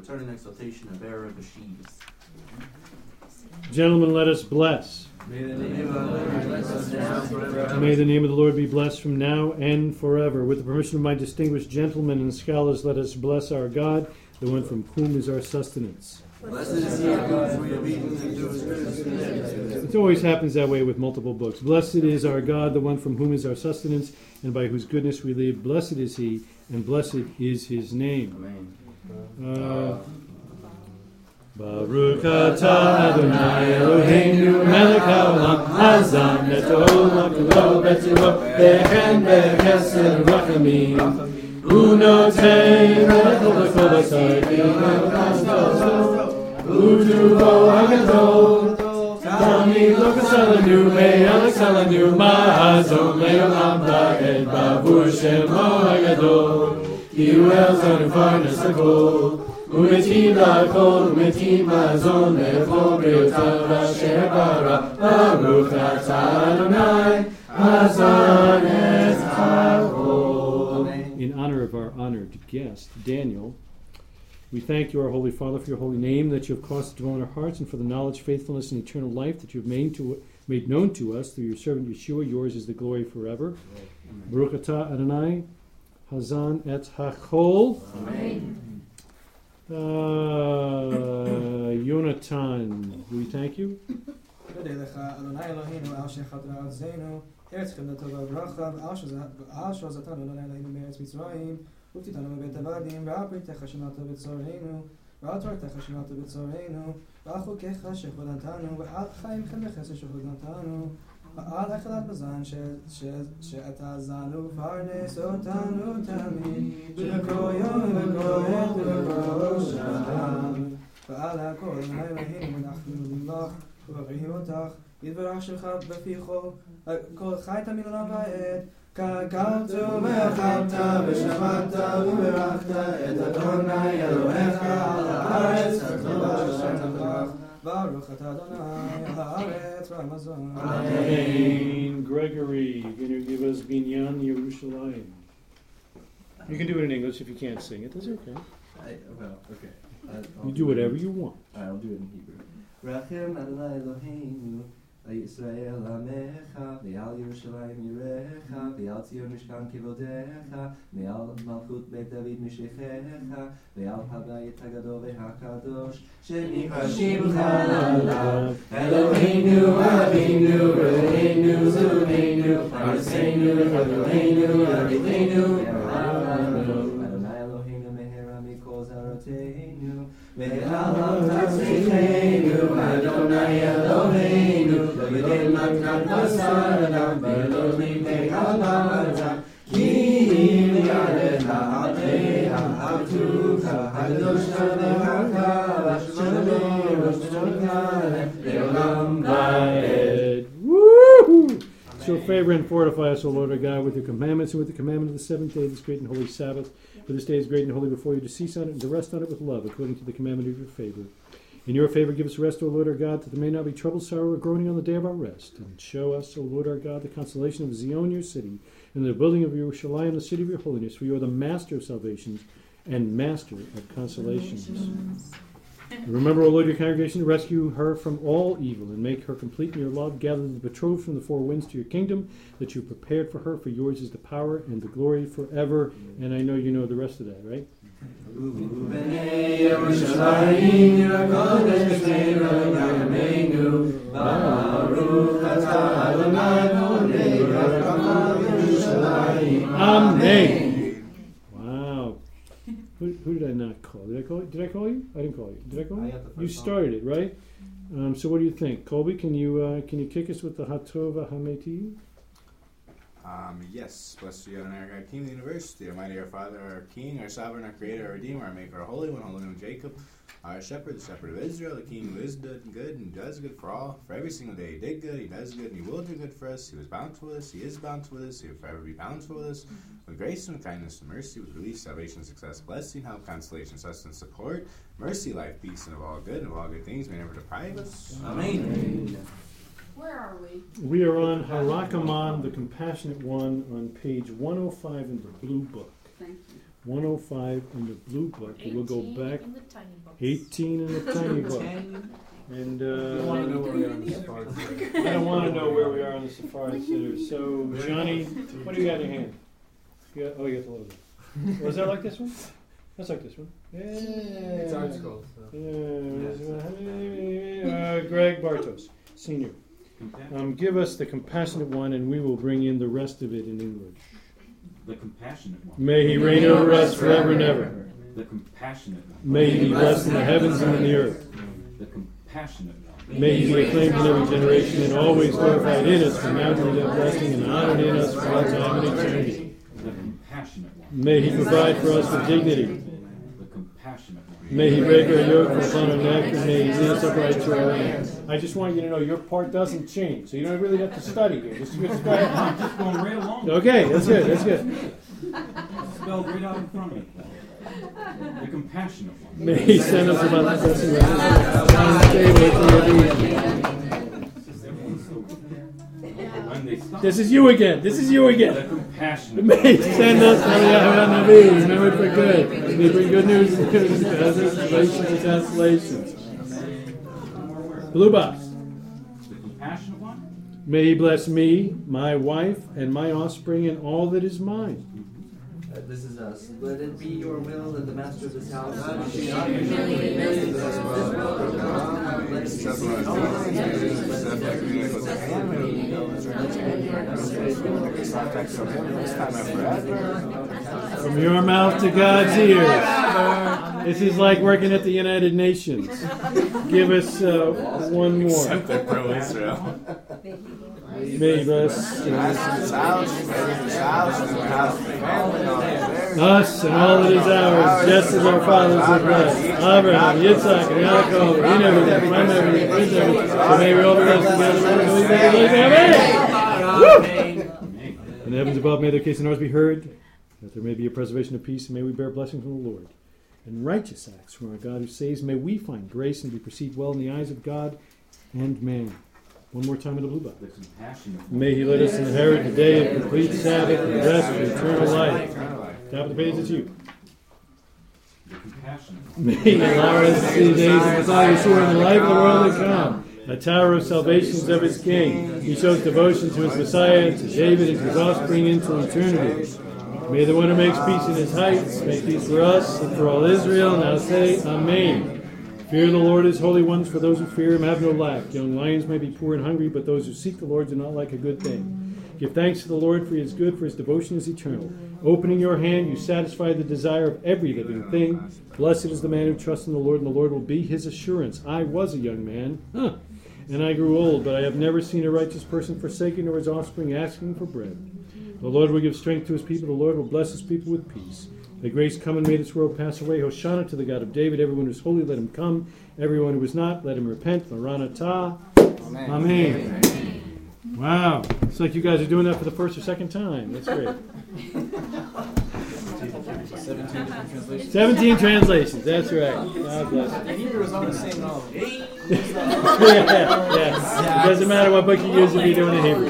return and exaltation of Era Bashiz. Gentlemen, let us bless. May the name of the Lord bless us now. May the name of the Lord be blessed from now and forever. With the permission of my distinguished gentlemen and scholars, let us bless our God, the one from whom is our sustenance. Blessed is he who goes for your obedience and does good. It always happens that way with multiple books. Blessed is our God, the one from whom is our sustenance, and by whose goodness we live. Blessed is he, and blessed is his name. Amen. Uh, Baruch atah Adonai Eloheinu melech haolam hazan et olam kulo betziro bechen bechesed rachamim unoten lechol b'kol asayim utuvo hagadol Tami lokas alanu me'alex alanu ma'azon le'olam ba'ed bavur shemo hagadol la In honor of our honored guest, Daniel, we thank you, our Holy Father, for your holy name that you have caused to dwell in our hearts, and for the knowledge, faithfulness, and eternal life that you have made to made known to us through your servant Yeshua. Yours is the glory forever. Baruch atah Adonai, Hazan et Hachol. Amen. Uh, Yonatan, we thank you. תודה לך, אדוני אלוהינו, על שחטא ארצנו, ארץ חמדתו וברכה, ועל שעזתנו אדוני אלוהינו מארץ מצרים, ופתיתנו מבית עבדים, ועל פריתך שמעת בצורנו, ועל תורתך שמעת בצורנו, ועל חוקיך שכבודתנו, ועל חיים חן וחסד שכבודתנו, ועל החלת בזן שאתה זן ופרנס אותנו תמיד, בכל יום ובכל עת ובכל שעה. ועל הכל אלוהינו אנחנו נמלוך ובריאים אותך, יתברך שלך בפי כל, כל חי תמיד עולם ועד. קלקלת ואכלת ושמעת וברכת את אדוני אלוהיך על. Baruch atah Adonai haaretz v'amazon. Amen. Gregory, can you give us Binyan Yerushalayim? You can do it in English if you can't sing it. That's okay. I, well, okay. I, you do whatever you want. I'll do it in Hebrew. Yisrael Amecha, Ve'al Yerushalayim Yirecha, Ve'al Tzion Mishkan Kivodecha, Ve'al Malchut Beit David Mishechecha, Ve'al Habayit HaGadol VeHaKadosh, Shemikra Shimcha Lalav, Eloheinu, Avinu, Reheinu, Zuneinu, Arseinu, Adonai Eloheinu, Mehera Mikol Zaroteinu, Ve'alam Adonai Eloheinu, V'yedin Matkan Basar Adam, Ve'elohim Ve'alam Ki im Yadecha Aleha Abtucha, Hadosh Adecha, Shalom, Rosh Le'olam Va'ed. Woo! So favor and fortify us, O Lord our God, with your commandments and with the commandment of the seventh day, this great and holy Sabbath. For this day is great and holy before you, to cease on it and to rest on it with love, according to the commandment of your favor. In your favor, give us rest, O Lord our God, that there may not be trouble, sorrow, or groaning on the day of our rest. And show us, O Lord our God, the consolation of Zion, your city, and the building of Yerushalayim, the city of your holiness. For you are the master of salvations and master of consolations. Remember, O Lord, your congregation, rescue her from all evil and make her complete in your love. Gather the betrothed from the four winds to your kingdom that you prepared for her, for yours is the power and the glory forever. And I know you know the rest of that, right? Amen. Who, who did I not call? Did I call? Did I call you? I didn't call you. Did I call you? first You started it, right? Um, so what do you think, Colby? Can you uh, can you kick us with the Hatova Hameti? Um, yes, blessed be Adonai, our God, King of the universe, the Almighty, our Father, our King, our Sovereign, our Creator, our Redeemer, our Maker, our Holy One, Holy One Jacob, our Shepherd, the Shepherd of Israel, the King who is good and good and does good for all. For every single day He did good, He does good, and He will do good for us. He was bountiful with us, He is bountiful with us, He will forever be bountiful with us. With grace and kindness and mercy, with relief, salvation, success, blessing, help, consolation, sustenance, support, mercy, life, peace, and of all good, and of all good things, may never deprive us. Amen. Where are we? We are on Harakaman, the Compassionate One, on page 105 in the Blue Book. Thank you. 105 in the blue book. We'll go 18 back. in the tiny box. 18 in the tiny book. And I want to know uh, where we are in the Safari. I don't want to know where we are on the Safari Sitter. So, Johnny, what do you got in your hand? You got, oh, you got the little one. Was that like this one? That's like this one. Yeah. It's ArtScroll. So. Yeah. Uh, Greg Bartos, Senior. Um, give us the compassionate one, and we will bring in the rest of it in English. The compassionate one. May he reign over us forever and ever. The compassionate one. May he rest in the heavens and in the earth. The compassionate one. May he be acclaimed in every generation and always glorified in us to the blessing and honored in us for all time and eternity. The compassionate one. May he provide for us with dignity. The compassionate one. May he break our yoke from upon our neck and may he lead us upright to our land. I just want you to know your part doesn't change, so you don't really have to study here. Just, just go ahead. I'm just going right along. Okay, that's good. That's good. Spelled right out in front of me. The compassionate one. May he send us about the This is you again. This is you The again. compassionate May one. he send us Nabi, remember for good. May bring good news and news, translations and. Blue box. The compassionate one. May he bless me, my wife, and my offspring, and all that is mine. Uh, this is us. Let it be your will that the master of this house. From your mouth to God's ears. This is like working at the United Nations. Give us uh, one more. That. us and all that is ours, just as our fathers have blessed. Abraham, Yitzhak, and Yaakov, in everything, from everything, with everything. So may we all be blessed together. Amen. In the heavens above, may their case and ours be heard, that there may be a preservation of peace, and may we bear blessing from the Lord. And righteous acts from our God who saves, may we find grace and be perceived well in the eyes of God and man. One more time in the blue box. The compassionate one. May he let us inherit the day of complete Sabbath and rest of eternal life. Top of the page, it's you. The compassionate one. May he allow us to see the days of Messiah Yeshua and the life of the world to come. A tower of salvation is of his king. He shows devotion to his Messiah, to David, and to his offspring into eternity. May the one who makes peace in his heights make peace for us and for all Israel. Now say, Amen. Fear the Lord, his holy ones, for those who fear him have no lack. Young lions may be poor and hungry, but those who seek the Lord do not lack a good thing. Give thanks to the Lord, for he is good, for his devotion is eternal. Opening your hand, you satisfy the desire of every living thing. Blessed is the man who trusts in the Lord, and the Lord will be his assurance. I was a young man, huh, and I grew old, but I have never seen a righteous person forsaken or his offspring asking for bread. The Lord will give strength to his people. The Lord will bless his people with peace. May grace come and may this world pass away. Hosanna to the God of David. Everyone who is holy, let him come. Everyone who is not, let him repent. Maranatha. Amen. Wow. It's like you guys are doing that for the first or second time. That's great. 17 different translations. 17 translations. That's right. God bless. The Hebrew is all the same novel. yeah, yeah. It doesn't matter what book you use if you're doing it in Hebrew.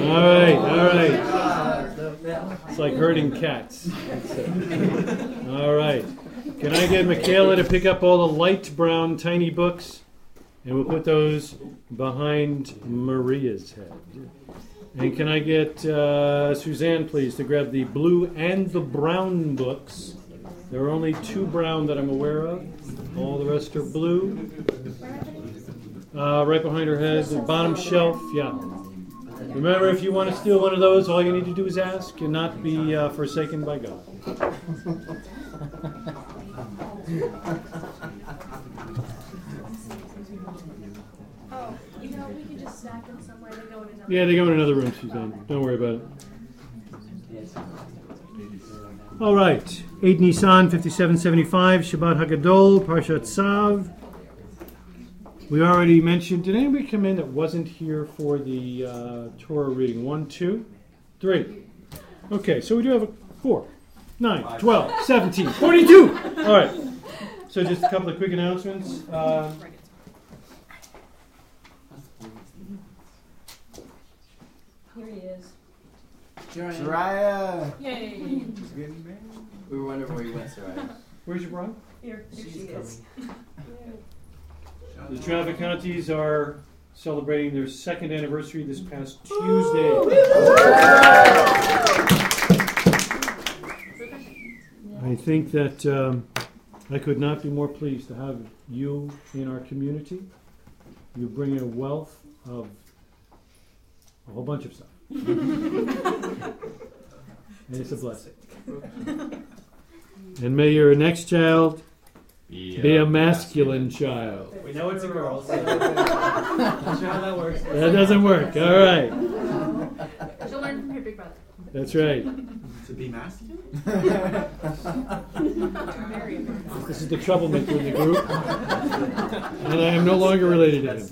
All right, all right. It's like herding cats. All right. Can I get Michaela to pick up all the light brown tiny books? And we'll put those behind Maria's head. And can I get uh, Suzanne, please, to grab the blue and the brown books? There are only two brown that I'm aware of. All the rest are blue. Uh, right behind her head, the bottom shelf, yeah. Remember, if you want to steal one of those, all you need to do is ask and not be uh, forsaken by God. Yeah, they go in another room, Suzanne. Don't worry about it. All right. 8 Nisan 5775, Shabbat Hagadol, Parshat Tzav. We already mentioned, did anybody come in that wasn't here for the uh, Torah reading? One, two, three. Okay, so we do have a 4, 9, 12, 17, 42. All right. So just a couple of quick announcements. Uh, Here he is. Soraya. Yay. She's getting married. We were wondering where you went, Soraya. Where's your bride? Here, here she is. The Traffic Counties are celebrating their second anniversary this past Tuesday. I think that um, I could not be more pleased to have you in our community. You bring in a wealth of a whole bunch of stuff. and it's a blessing. And may your next child be a masculine child. We know it's a girl, so. Not sure how that works. That doesn't work. All right. She'll learn from her big brother. That's right. To be masculine? This is the troublemaker in the group. And I am no longer related to him.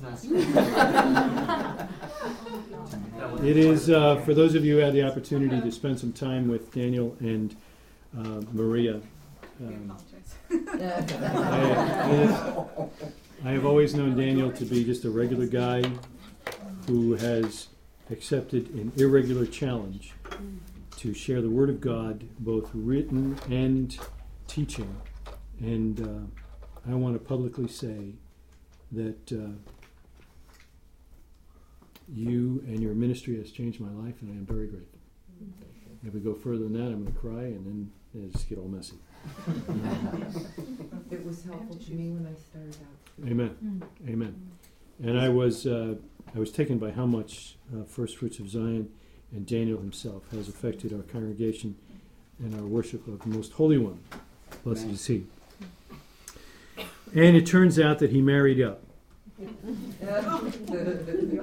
It is, uh, for those of you who had the opportunity to spend some time with Daniel and uh, Maria. Um, I, I have always known Daniel to be just a regular guy who has accepted an irregular challenge to share the Word of God, both written and teaching. And uh, I want to publicly say that uh, you and your ministry has changed my life, and I am very grateful. If we go further than that, I'm going to cry, and then just get all messy. It was helpful to me when I started out. Amen. Amen. And I was uh, I was taken by how much uh, First Fruits of Zion and Daniel himself has affected our congregation and our worship of the Most Holy One. Blessed is He. And it turns out that he married up. You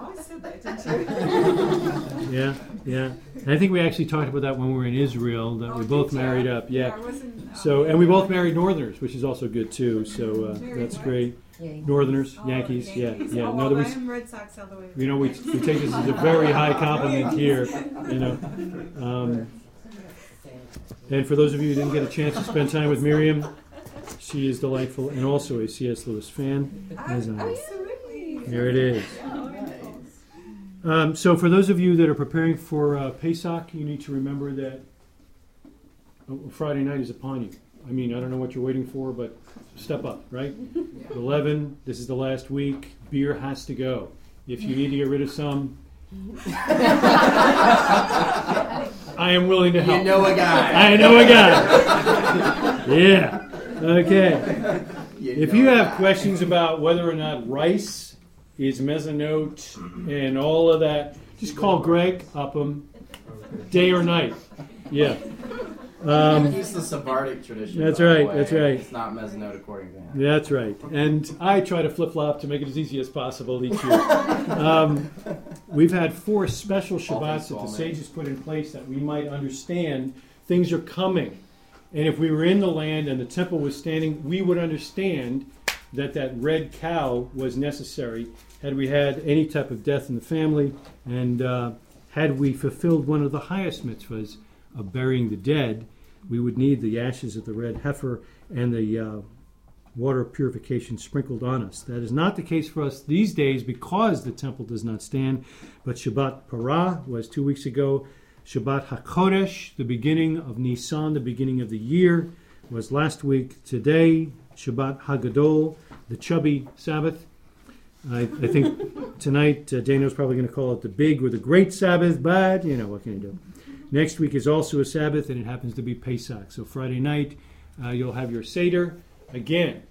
always said that, didn't you? Yeah, yeah. And I think we actually talked about that when we were in Israel. That we Oh, both married up. Yeah. I wasn't, uh, So and we both married Northerners, which is also good too. So uh, that's what? great. Yankees. Northerners, Oh, Yankees. Yeah, Yankees. yeah. Oh, No, that well, we, I'm Red Sox all the way. you know, we, we take this as a very high compliment here. You know. Um, and for those of you who didn't get a chance to spend time with Miriam, she is delightful and also a C.S. Lewis fan. As I am. Absolutely. There it is. Um, so, for those of you that are preparing for uh, Pesach, you need to remember that uh, Friday night is upon you. I mean, I don't know what you're waiting for, but step up, right? 11, this is the last week. Beer has to go. If you need to get rid of some, I am willing to help. You know a guy. I know a guy. yeah. Okay. If you have questions about whether or not rice is mezonot and all of that, just call Greg Upham, day or night. Yeah. Um, He's the Sephardic tradition. That's right, that's right. It's not Mezonot according to him. that's right. And I try to flip flop to make it as easy as possible each year. Um, we've had four special Shabbats that the sages put in place that we might understand things are coming. And if we were in the land and the temple was standing, we would understand that that red cow was necessary had we had any type of death in the family and uh, had we fulfilled one of the highest mitzvahs of burying the dead, we would need the ashes of the red heifer and the uh, water purification sprinkled on us. That is not the case for us these days because the temple does not stand. But Shabbat Parah was two weeks ago. Shabbat HaKodesh, the beginning of Nisan, the beginning of the year, was last week. Today, Shabbat Hagadol, the chubby Sabbath. I, I think tonight uh, Daniel's probably going to call it the big or the great Sabbath, but you know, what can you do? Next week is also a Sabbath, and it happens to be Pesach. So Friday night, uh, you'll have your Seder. Again,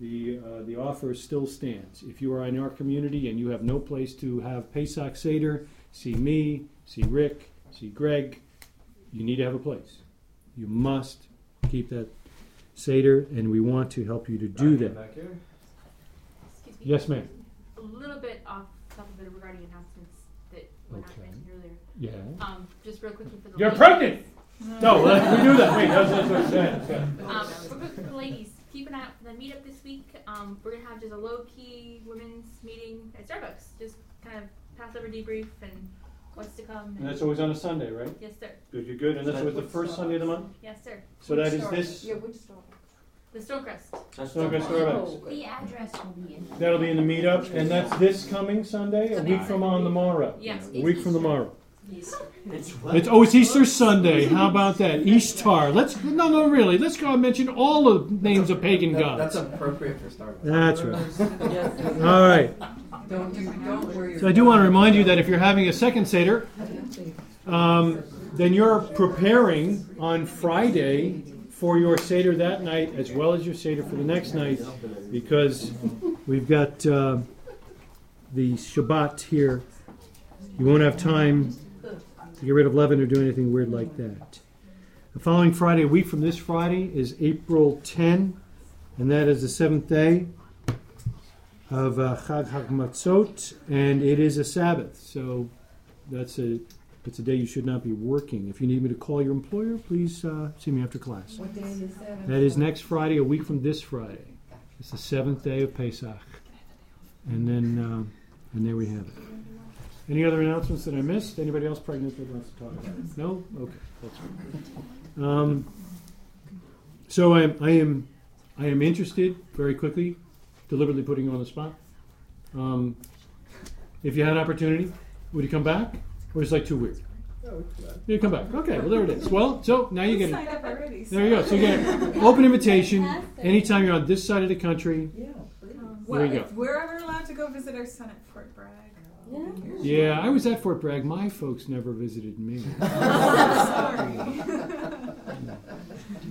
the, uh, the offer still stands. If you are in our community and you have no place to have Pesach Seder, see me, see Rick, see Greg. You need to have a place. You must keep that Seder, and we want to help you to do that. Excuse me. Yes, ma'am. A little bit off topic of regarding announcements that were not Okay. mentioned earlier. Yeah. Um, just real quickly for the You're ladies. pregnant! No, let- we do that. Wait, that's, that's what I'm saying. Um, real quick for the ladies, keep an eye out for the meetup this week. Um, we're gonna have just a low key women's meeting at Starbucks. Just kind of pass over debrief and what's to come. And that's always on a Sunday, right? yes, sir. Good, good, good. And that's always the first Sunday of the month? Yes, sir. So that is this. Yeah, which store? The Stonecrest. Stonecrest Starbucks. The address will be in. That'll be in the meetup, and that's this coming Sunday, a week from on the morrow. Yes. A week from tomorrow. It's what? It's, oh, it's Easter Sunday. How about that? Easter. Let's no, no, really. Let's go and mention all the names of pagan That- gods. That's appropriate for Starbucks. That's right. All right. Don't, you don't wear. So I do want to remind you that if you're having a second seder, um, then you're preparing on Friday for your seder that night as well as your seder for the next night, because we've got uh, the Shabbat here. You won't have time to get rid of leaven or do anything weird like that. The following Friday, a week from this Friday, is April 10, and that is the seventh day of uh, Chag HaMatzot, and it is a Sabbath. So that's a it's a day you should not be working. If you need me to call your employer, please uh, see me after class. What day is that? That is next Friday, a week from this Friday. It's the seventh day of Pesach, and then uh, and there we have it. Any other announcements that I missed? Anybody else pregnant that wants to talk about it? No? Okay, that's fine. Um, so I am, I am I am interested very quickly, deliberately putting you on the spot. Um, if you had an opportunity, would you come back, or is it like too weird? You come back. Okay, well there it is. Well, so now you get it. Signed up. There you go. So you get an open invitation anytime you're on this side of the country. Yeah. Well, There you go. we're ever allowed to go visit our son at Fort Bragg. Yeah. Yeah, I was at Fort Bragg. My folks never visited me. Sorry.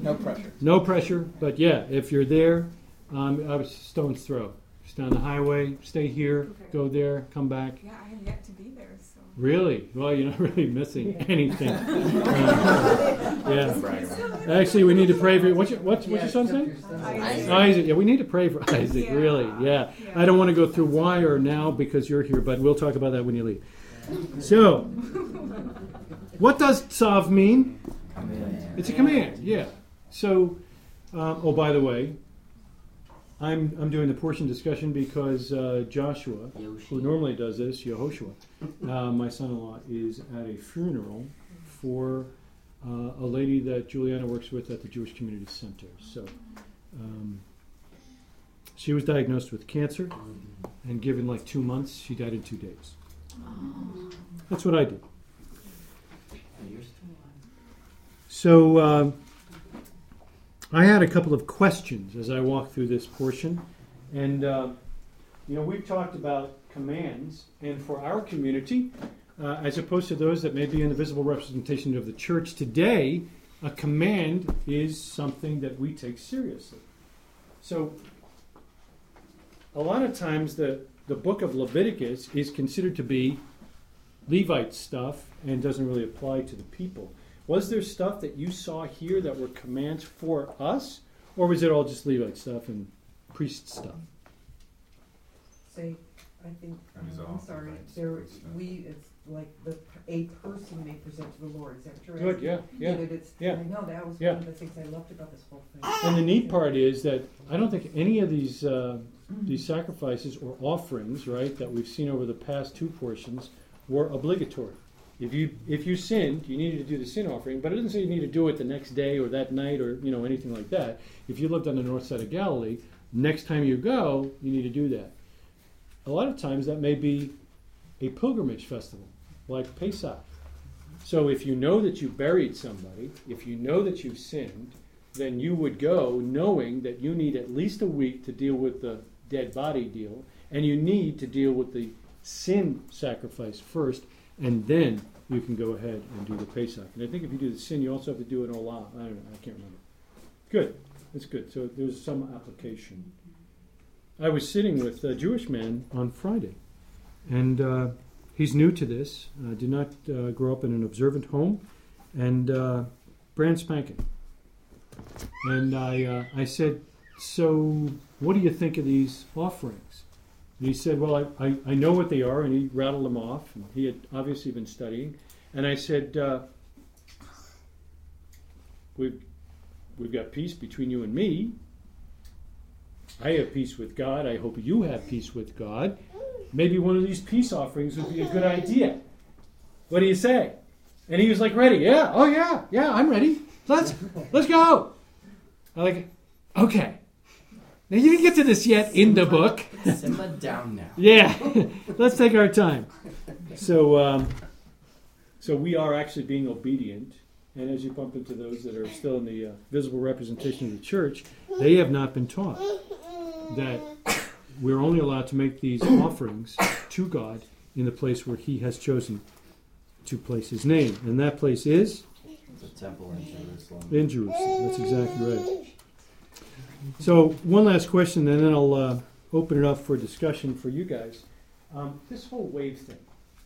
No pressure. No pressure, but yeah, if you're there, um, I was stone's throw. Just down the highway, stay here, go there, come back. yeah, I have yet to be there, so. Really? Well, you're not really missing anything. Uh, yeah. Actually, we need to pray for you. What's your, what's, what's your son's name? Isaac. Isaac. Yeah, we need to pray for Isaac. Yeah. Really. Yeah. Yeah. I don't want to go through why or now because you're here, but we'll talk about that when you leave. So, what does tzav mean? It's a command. Yeah. So, um, oh, by the way, I'm I'm doing the portion discussion because uh, Joshua, who normally does this, Yehoshua, uh, my son-in-law, is at a funeral for uh, a lady that Juliana works with at the Jewish Community Center. So, um, she was diagnosed with cancer, and given like two months, she died in two days. That's what I did. So um, I had a couple of questions as I walked through this portion, and uh, you know we've talked about commands, and for our community, uh, as opposed to those that may be in the visible representation of the church today, a command is something that we take seriously. So a lot of times the the book of Leviticus is considered to be Levite stuff and doesn't really apply to the people. Was there stuff that you saw here that were commands for us, or was it all just Levite stuff and priest stuff? Say, I think, That is uh, I'm sorry, there, we, it's like the, a person may present to the Lord, is that what you're Good, asking? yeah, yeah. that it's, yeah. I know, that was Yeah. one of the things I loved about this whole thing. And the neat part is that I don't think any of these uh, these sacrifices or offerings, right, that we've seen over the past two portions, were obligatory. If you if you sinned, you needed to do the sin offering, but it doesn't say you need to do it the next day or that night or you know anything like that. If you lived on the north side of Galilee, next time you go, you need to do that. A lot of times that may be a pilgrimage festival, like Pesach. So if you know that you buried somebody, if you know that you've sinned, then you would go knowing that you need at least a week to deal with the dead body deal, and you need to deal with the sin sacrifice first, and then you can go ahead and do the Pesach. And I think if you do the sin, you also have to do an Olah. I don't know, I can't remember. Good, that's good. So there's some application. I was sitting with a Jewish man on Friday, and uh, he's new to this, uh, did not uh, grow up in an observant home, and uh, brand spanking. And I, uh, I said, So, what do you think of these offerings? And he said, Well, I, I, I know what they are, and he rattled them off. He had obviously been studying. And I said, uh, we've, we've got peace between you and me. I have peace with God. I hope you have peace with God. Maybe one of these peace offerings would be a good idea. What do you say? And he was like, ready. Yeah. Oh, yeah. Yeah, I'm ready. Let's let's go. I'm like, okay. Now you didn't get to this yet in the book. Simmer down now. Yeah, let's take our time. So, um, So we are actually being obedient. And as you bump into those that are still in the uh, visible representation of the church, they have not been taught that we're only allowed to make these offerings to God in the place where He has chosen to place His name. And that place is The temple in Jerusalem. in Jerusalem. That's exactly right. So, one last question, and then I'll uh, open it up for discussion for you guys. Um, this whole wave thing,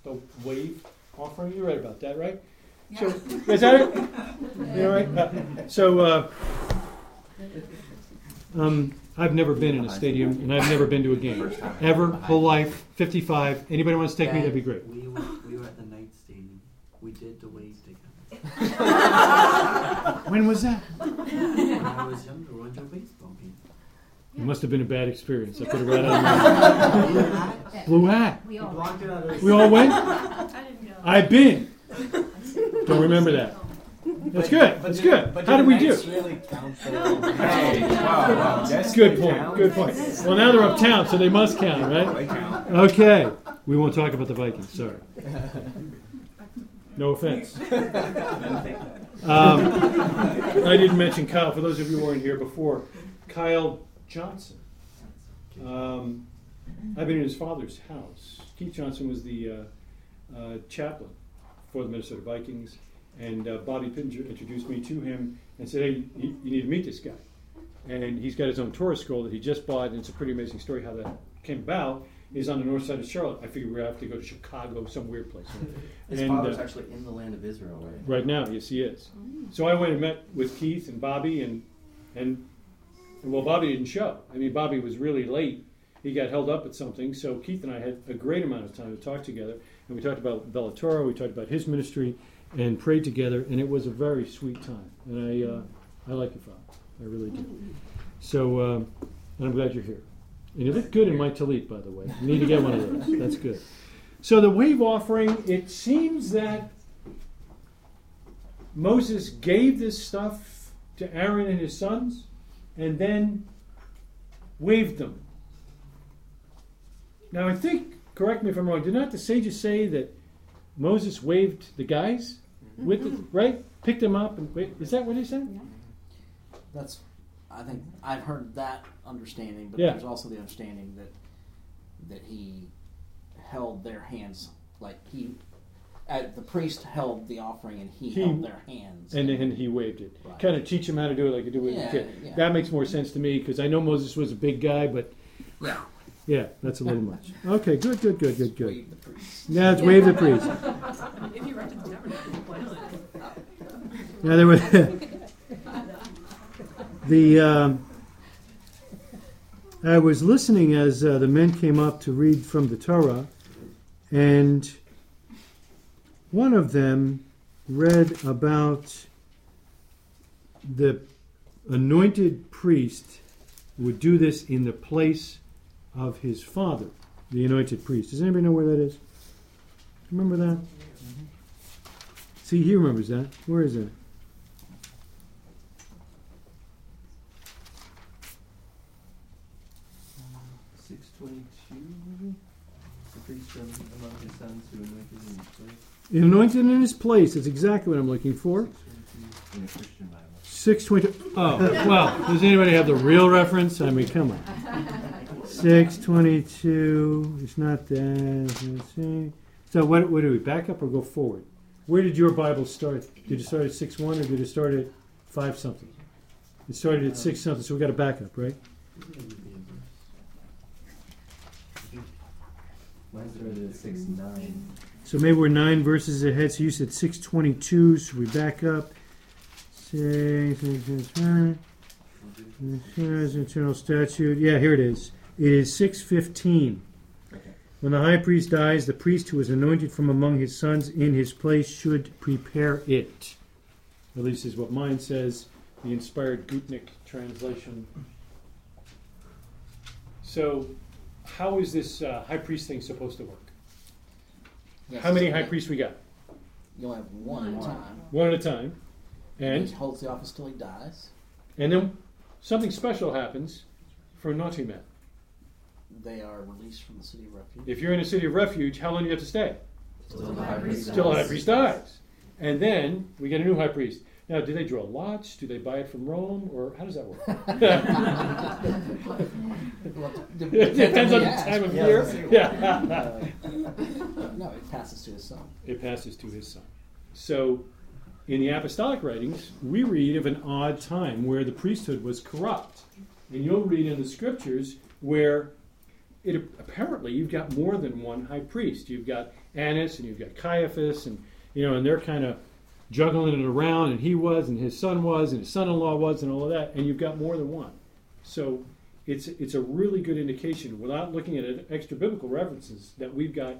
the wave offering, you read about that, right? Yeah. So, is that it? You all right? Uh, so, uh, um, I've never been in a stadium, and I've never been to a game ever, whole life, 55. Anybody wants to take me? That'd be great. We were, we were at the night stadium. We did the wave together. When was that? when I was younger, we went to a baseball game. It must have been a bad experience. I put it right on my blue hat. We all. Blocked it out of We all went. I didn't go. I've been. Don't remember that. That's good. That's good. How did we do? Really count for Hey, wow, wow. That's Good point. Good point. Well, now they're uptown, so they must count, right? They count. Okay. We won't talk about the Vikings. Sorry. No offense. Um, I didn't mention Kyle. For those of you who weren't here before, Kyle Johnson. Um, I've been in his father's house. Keith Johnson was the uh, uh, chaplain for the Minnesota Vikings, and uh, Bobby Pittenger introduced me to him and said, "Hey, you, you need to meet this guy." And he's got his own Torah scroll that he just bought, and it's a pretty amazing story how that came about. He's on the north side of Charlotte. I figured we'd have to go to Chicago, some weird place. His And, father's uh, actually in the land of Israel, right? Right now, yes, he is. So I went and met with Keith and Bobby, and and and well, Bobby didn't show. I mean, Bobby was really late. He got held up at something. So Keith and I had a great amount of time to talk together, and we talked about Bellatora. We talked about his ministry, and prayed together, and it was a very sweet time. And I uh, I like your father, I really do. So um, and I'm glad you're here. And you look good in my tallit, by the way. You need to get one of those. That's good. So the wave offering, it seems that Moses gave this stuff to Aaron and his sons and then waved them. Now, I think, correct me if I'm wrong, did not the sages say that Moses waved the guys with it, mm-hmm. right? Picked them up and wait. Is that what he said? That's, I think I've heard that understanding, but Yeah. there's also the understanding that that he held their hands like he, uh, the priest held the offering and he, He- held their hands. And then he waved it. Right. Kind of teach him how to do it like you do with Yeah, a kid. yeah. That makes more sense to me because I know Moses was a big guy, but Yeah. yeah, that's a little much. Okay, good, good, good, good, good. Wave the priest. Yeah, it's wave the priest. If you rent it to Tabernacle, why not? Yeah, there was the. Um, I was listening as uh, the men came up to read from the Torah, and one of them read about the anointed priest would do this in the place of his father, the anointed priest. Does anybody know where that is? Remember that? See, he remembers that. Where is that? Six twenty-two. The priest Anointed in his place. That's exactly what I'm looking for. In a 622. Oh, well, does anybody have the real reference? I mean, come on. 622. It's not that. So, what, what do we back up or go forward? Where did your Bible start? Did it start at 6 1 or did it start at 5 something? It started at 6 something, so we got to back up, right? Mine started at six nine. So maybe we're nine verses ahead. So you said 622. So we back up. Six, six, six. Eternal statute. Yeah, here it is. It is 615. When the high priest dies, the priest who is anointed from among his sons in his place should prepare it. At least is what mine says, the inspired Gutnick translation. So, how is this uh, high priest thing supposed to work? Yes, How many high you- priests we got? You'll have one at a time. One at a time. And he holds the office till he dies. and then something special happens for a naughty men. They are released from the city of refuge. If you're in a city of refuge, how long do you have to stay? Still the high priest Still the high dies. priest dies. And then we get a new high priest. Now, do they draw lots? Do they buy it from Rome? Or how does that work? Dep- it depends on the who you ask. time of Yeah, year. let's see. Yeah. No, it passes to his son. it passes to his son. So, in the apostolic writings, we read of an odd time where the priesthood was corrupt. And you'll read in the scriptures where it apparently you've got more than one high priest. You've got Annas and you've got Caiaphas, and you know, and they're kind of juggling it around. And he was, and his son was, and his son-in-law was, and all of that. And you've got more than one. So it's it's a really good indication, without looking at extra biblical references, that we've got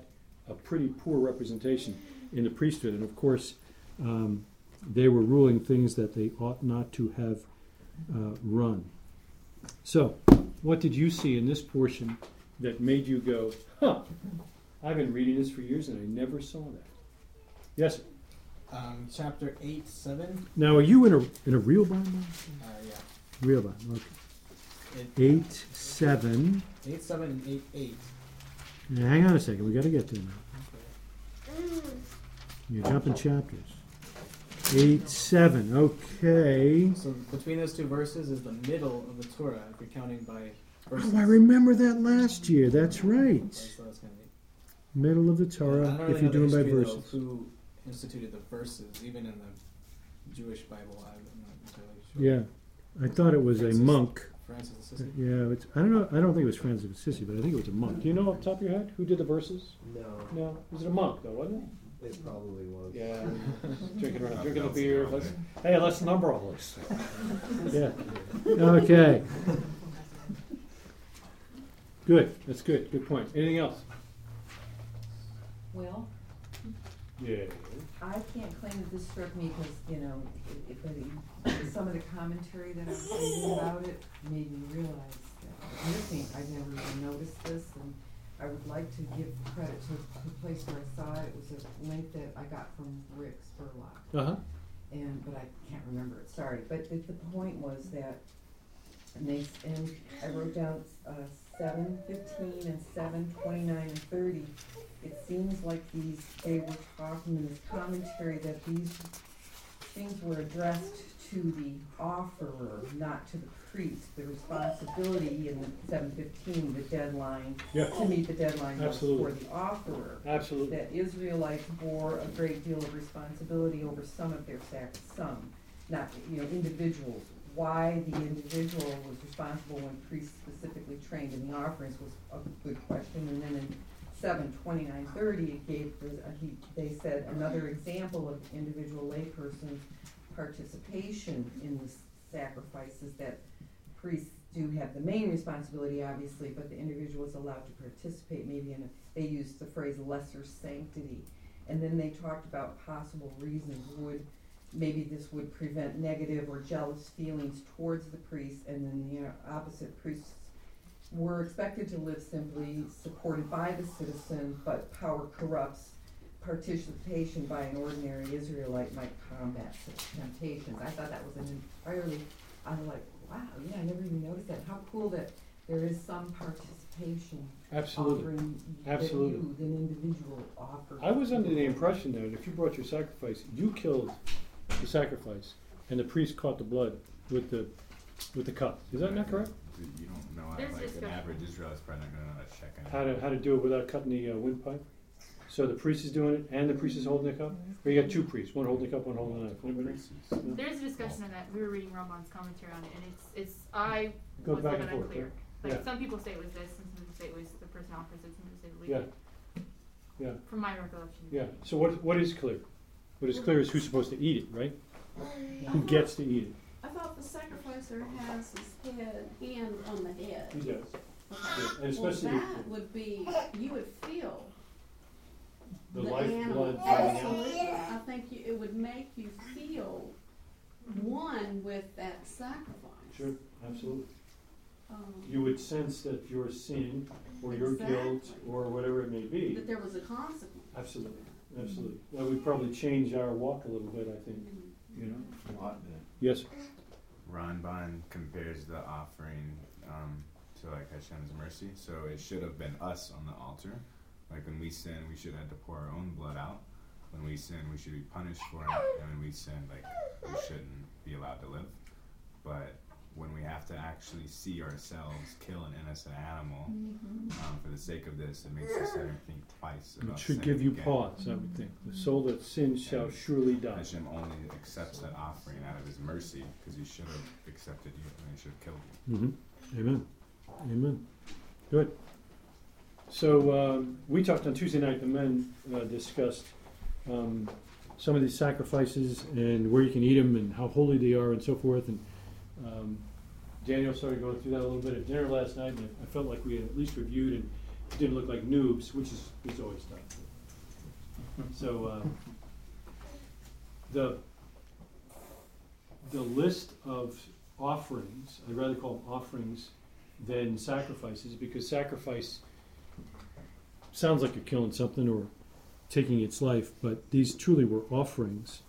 a pretty poor representation in the priesthood. And of course, um, they were ruling things that they ought not to have uh, run. So, what did you see in this portion that made you go, huh, I've been reading this for years and I never saw that? Yes? Um, chapter 8, 7. Now, are you in a, in a real Bible? Uh, yeah. Real Bible, okay. It, 8, 7. 8, 7, and 8, 8. Now, hang on a second, we got to get there now. You're jumping chapters. 8, 7, okay. So between those two verses is the middle of the Torah, if you're counting by verses. Oh, I remember that last year. That's right. So that's. Middle of the Torah, don't really if you're doing by history, though, verses. of who instituted the verses, even in the Jewish Bible. I'm not entirely sure. Yeah, I thought it was a monk. Francis Assisi? Yeah, it's, I don't know. I don't think it was Francis of Assisi, but I think it was a monk. Do you know off the top of your head who did the verses? No, No, was it a monk though? Wasn't it It probably was. Yeah, drinking around, drinking the beer. Let's, hey, let's number all this. Yeah. Okay. Good. That's good. Good point. Anything else? Well, Yeah. I can't claim that this struck me because, you know, it, it, but it- some of the commentary that I was reading about it made me realize that, I'd never even noticed this, and I would like to give credit to the place where I saw it, it was a link that I got from Rick Spurlock. Uh huh. and but I can't remember it. Sorry, but the, the point was that and they and I wrote down uh, seven fifteen and seven twenty nine and thirty. It seems like these they were talking in this commentary that these things were addressed to the offerer, not to the priest. The responsibility in seven fifteen, the deadline Yeah. to meet the deadline was Absolutely. for the offerer Absolutely. that Israelites bore a great deal of responsibility over some of their sac, some, not, you know, individuals. Why the individual was responsible when priests specifically trained in the offerings was a good question. And then in seven twenty-nine thirty, it gave, the- uh, he, they said, another example of individual layperson's participation in the sacrifices that priests do have the main responsibility, obviously, but the individual is allowed to participate maybe in a, they used the phrase lesser sanctity. And then they talked about possible reasons, would, maybe this would prevent negative or jealous feelings towards the priest, and then the uh, opposite priests were expected to live simply, supported by the citizen, but power corrupts. Participation by an ordinary Israelite might combat such temptations. I thought that was an entirely, I'm like, wow, yeah, I never even noticed that. How cool that there is some participation Absolutely. offering that Absolutely. you, the individual, offer. I was under the impression that if you brought your sacrifice, you killed the sacrifice, and the priest caught the blood with the with the cup. Is that not correct? You don't know how, There's like, an discussion. average Israelite's probably not gonna know how to check it. How to how to do it without cutting the uh, windpipe? So the priest is doing it, and the priest is holding the cup. Mm-hmm. Or you got two priests, one holding the cup, one holding the knife. Anybody? know? There's a discussion on that. We were reading Ramban's commentary on it, and it's it's I Goes was back a and bit forth. unclear. yeah. Like Yeah. some people say it was this, and some people say it was the person offers it, some people say the Yeah. leader. Yeah. From my recollection. Yeah. So what what is clear? What is clear is who's supposed to eat it, right? Who gets to eat it? I thought the sacrificer has his head hand on the head. He does. Okay. Yeah, and Well, especially that would be, you would feel the, the life animal. coming out. Absolutely. I think you, it would make you feel one with that sacrifice. Sure, absolutely. Um, You would sense that your sin or your guilt or whatever it may be. that there was a consequence. Absolutely, absolutely. Well, we probably change our walk a little bit, I think. You know. a lot. Yes. Ramban compares the offering um, to like Hashem's mercy, so it should have been us on the altar, Like when we sin, we should have to pour our own blood out. When we sin, we should be punished for it, and when we sin, like we shouldn't be allowed to live. But when we have to actually see ourselves kill an innocent animal um, for the sake of this, it makes the sinner think twice about It should give you again. pause, I would think. The soul that sins shall surely die. Hashem only accepts that offering out of his mercy because he should have accepted you and he should have killed you. hmm Amen. Amen. Good. So um, we talked on Tuesday night. The men uh, discussed um, some of these sacrifices and where you can eat them and how holy they are and so forth. And um, Daniel started going through that a little bit at dinner last night, and I felt like we had at least reviewed and didn't look like noobs, which is is always tough. So uh, the the list of offerings, I'd rather call them offerings than sacrifices because sacrifice sounds like you're killing something or taking its life, but these truly were offerings.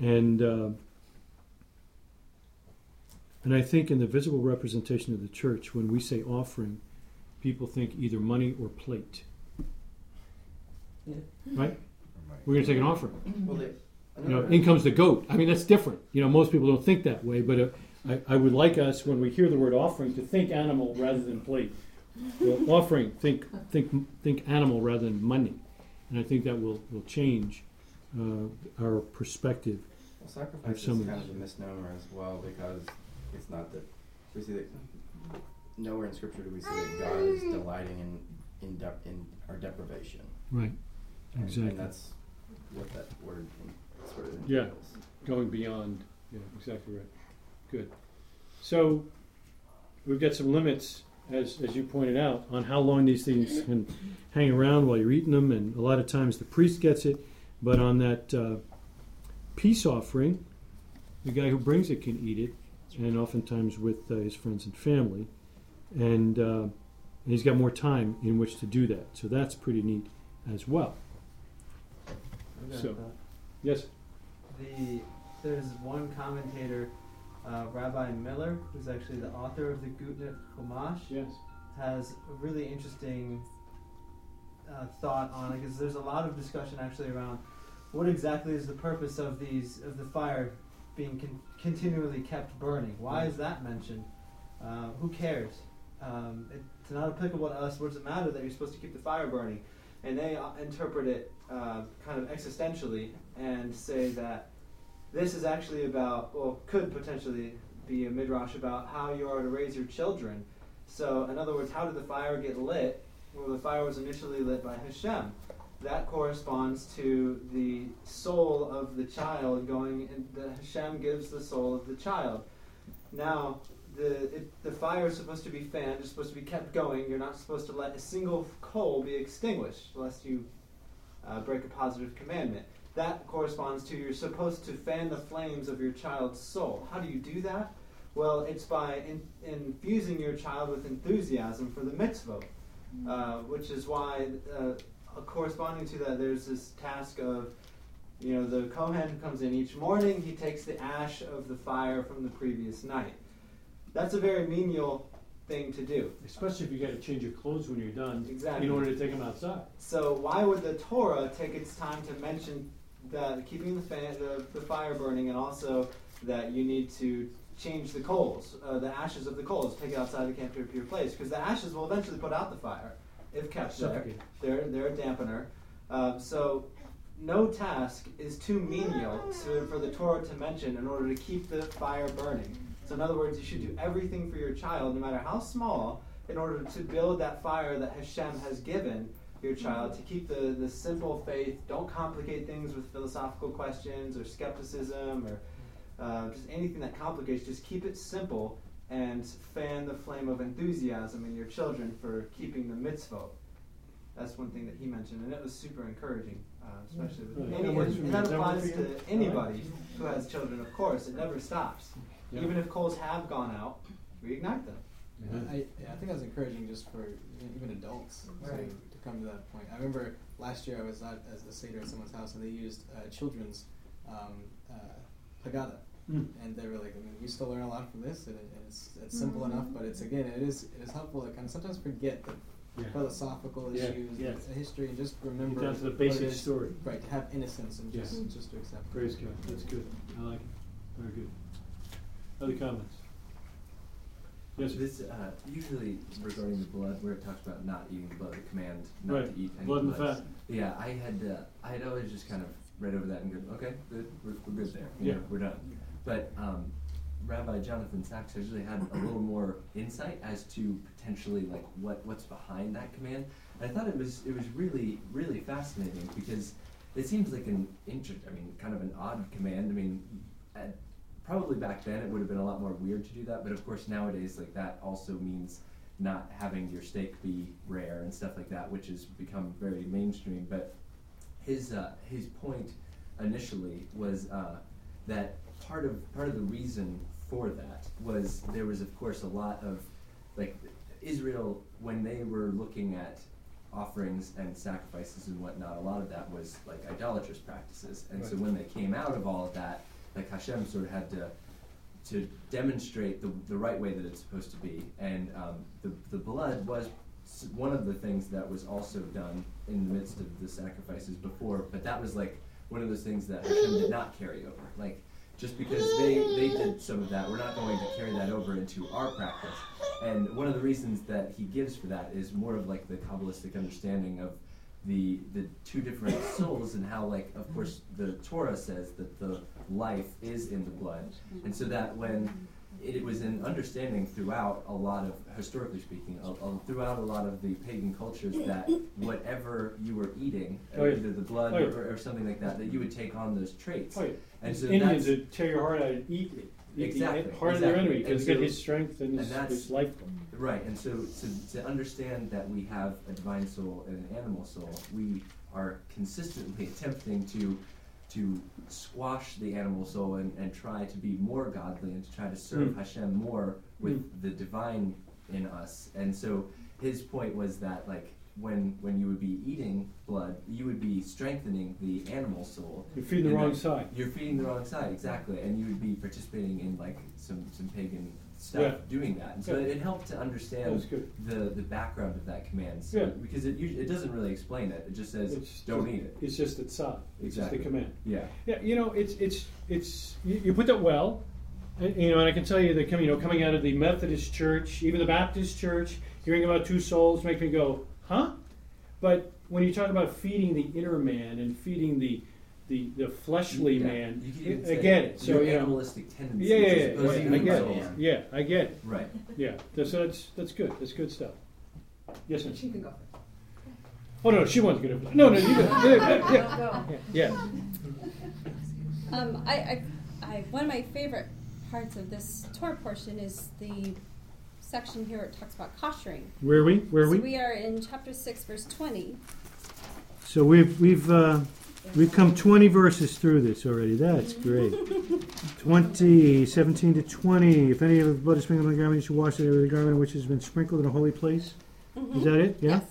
And uh, and I think in the visible representation of the church, when we say offering, people think either money or plate. Yeah. Right? We're going to take an offering. Well, You know, in comes the goat. I mean, that's different. You know, most people don't think that way, but uh, I, I would like us, when we hear the word offering, to think animal rather than plate. Well, offering, think, think, think animal rather than money, and I think that will will change uh, our perspective. Well, sacrifice is some of kind this. of a misnomer as well because it's not that we see that nowhere in scripture do we see that God is delighting in in, dep- in our deprivation. Right. And, Exactly. And that's what that word sort of entails. Yeah. entails. Going beyond. Yeah, exactly right. Good. So we've got some limits, as as you pointed out, on how long these things can hang around while you're eating them, and a lot of times the priest gets it, but on that uh, peace offering, the guy who brings it can eat it, and oftentimes with uh, his friends and family, and uh, he's got more time in which to do that. So that's pretty neat as well. I've got a So- Yes. The there's one commentator, uh, Rabbi Miller, who's actually the author of the Gutnick Chumash, Yes. has a really interesting uh, thought on it because there's a lot of discussion actually around what exactly is the purpose of these of the fire being con- continually kept burning. Why is that mentioned? Uh, who cares? Um, it's not applicable to us. What does it matter that you're supposed to keep the fire burning? And they uh, interpret it uh, kind of existentially and say that this is actually about, well, could potentially be a midrash about how you are to raise your children. So, in other words, how did the fire get lit? Well, the fire was initially lit by Hashem. That corresponds to the soul of the child going, and the Hashem gives the soul of the child. Now, the it, the fire is supposed to be fanned. It's supposed to be kept going. You're not supposed to let a single coal be extinguished, lest you uh, break a positive commandment. That corresponds to you're supposed to fan the flames of your child's soul. How do you do that? Well, it's by in, infusing your child with enthusiasm for the mitzvah, uh, which is why, uh, corresponding to that, there's this task of, you know, the Kohen comes in each morning, he takes the ash of the fire from the previous night. That's a very menial thing to do. Especially if you got to change your clothes when you're done, Exactly. in order to take them outside. So why would the Torah take its time to mention that keeping the, fan, the, the fire burning and also that you need to change the coals, uh, the ashes of the coals, take it outside the camp to a pure place? Because the ashes will eventually put out the fire if kept there. They're, they're a dampener. Um, so no task is too menial to, for the Torah to mention in order to keep the fire burning. So in other words, you should do everything for your child, no matter how small, in order to build that fire that Hashem has given your child to keep the, the simple faith. Don't complicate things with philosophical questions or skepticism or uh, just anything that complicates. Just keep it simple and fan the flame of enthusiasm in your children for keeping the mitzvot. That's one thing that he mentioned, and it was super encouraging, uh, especially with Yeah, any, that works and, and that Does that work applies to anybody who has children. Of course, it never stops. Yeah. Even if coals have gone out, reignite them. Yeah. I, yeah, I think that's encouraging just for even adults Right. to come to that point. I remember last year I was at as a seder at someone's house and they used uh, children's um, uh, Haggadah. Mm. And they were like, I mean, we still learn a lot from this, and, it, and it's, it's simple enough, but it's again, it is it is helpful to kind of sometimes forget the Yeah. philosophical Yeah, issues, yeah. a history, and just remember down to the basic it is, story. Right, to have innocence and just Yes. just to accept. it. Praise God. That's good. I like it. Very good. Other comments? Yes. This uh, usually regarding the blood, where it talks about not eating the blood, the command not Right. to eat any Blood and blood. fat. Yeah, I had uh, I had always just kind of read over that and go, okay, good, we're, we're good there. You Yeah. know, we're done. But um, Rabbi Jonathan Sacks actually had a little more insight as to potentially like what what's behind that command. And I thought it was it was really really fascinating because it seems like an inter- I mean, kind of an odd command. I mean, at, probably back then it would have been a lot more weird to do that, but of course nowadays like that also means not having your steak be rare and stuff like that, which has become very mainstream. But his uh, his point initially was uh, that part of part of the reason for that was there was of course a lot of like Israel when they were looking at offerings and sacrifices and whatnot, a lot of that was like idolatrous practices. And so when they came out of all of that, like Hashem sort of had to to demonstrate the, the right way that it's supposed to be. And um, the, the blood was one of the things that was also done in the midst of the sacrifices before, but that was like one of those things that Hashem did not carry over. Like, just because they, they did some of that, we're not going to carry that over into our practice. And one of the reasons that he gives for that is more of like the Kabbalistic understanding of the the two different souls and how like of course the Torah says that the life is in the blood, and so that when it was an understanding throughout a lot of historically speaking, a, a, throughout a lot of the pagan cultures that whatever you were eating, Oh, yeah. either the blood Oh, yeah. or, or something like that, that you would take on those traits. Oh, yeah. And so Indians would tear your heart out and eat it. Exactly, heart of their exactly. enemy because And get his strength and his, and that's- his life. Right, and so, so to understand that we have a divine soul and an animal soul, we are consistently attempting to to squash the animal soul and, and try to be more godly and to try to serve Mm. Hashem more with Mm. the divine in us. And so his point was that like when when you would be eating blood, you would be strengthening the animal soul. You're feeding the wrong side. You're feeding the wrong side, exactly, and you would be participating in like some some pagan stuff Yeah. doing that. And so Yeah. it helped to understand the the background of that command. So, Yeah. Because it it doesn't really explain it. It just says It's don't just- eat it. It's just it's side. It's Exactly. just the command. Yeah. Yeah, you know, it's it's it's you, you put that well, and, you know, and I can tell you that coming, you know, coming out of the Methodist Church, even the Baptist Church, hearing about two souls makes me go, huh? But when you talk about feeding the inner man and feeding the the, the fleshly Yeah. man, You could I even I say get it. So your you know, animalistic tendencies Yeah, yeah, as yeah. opposed yeah, I get it. Yeah, I get it. Right. Yeah, So that's that's good. That's good stuff. Yes, ma'am. She can go. Oh no, she wants to get it. No, no, you go. Yeah, yeah, Go. yeah. Um, I, I, I, one of my favorite parts of this Torah portion is the section here where it talks about koshering. Where are we? Where are So we? we are in chapter 6, verse 20. So we've we've uh, we've come 20 verses through this already. That's great. 20, 17 to 20. If any of the blood is sprinkled on the garment, you should wash it with the garment which has been sprinkled in a holy place. Is that it? Yeah. Yes.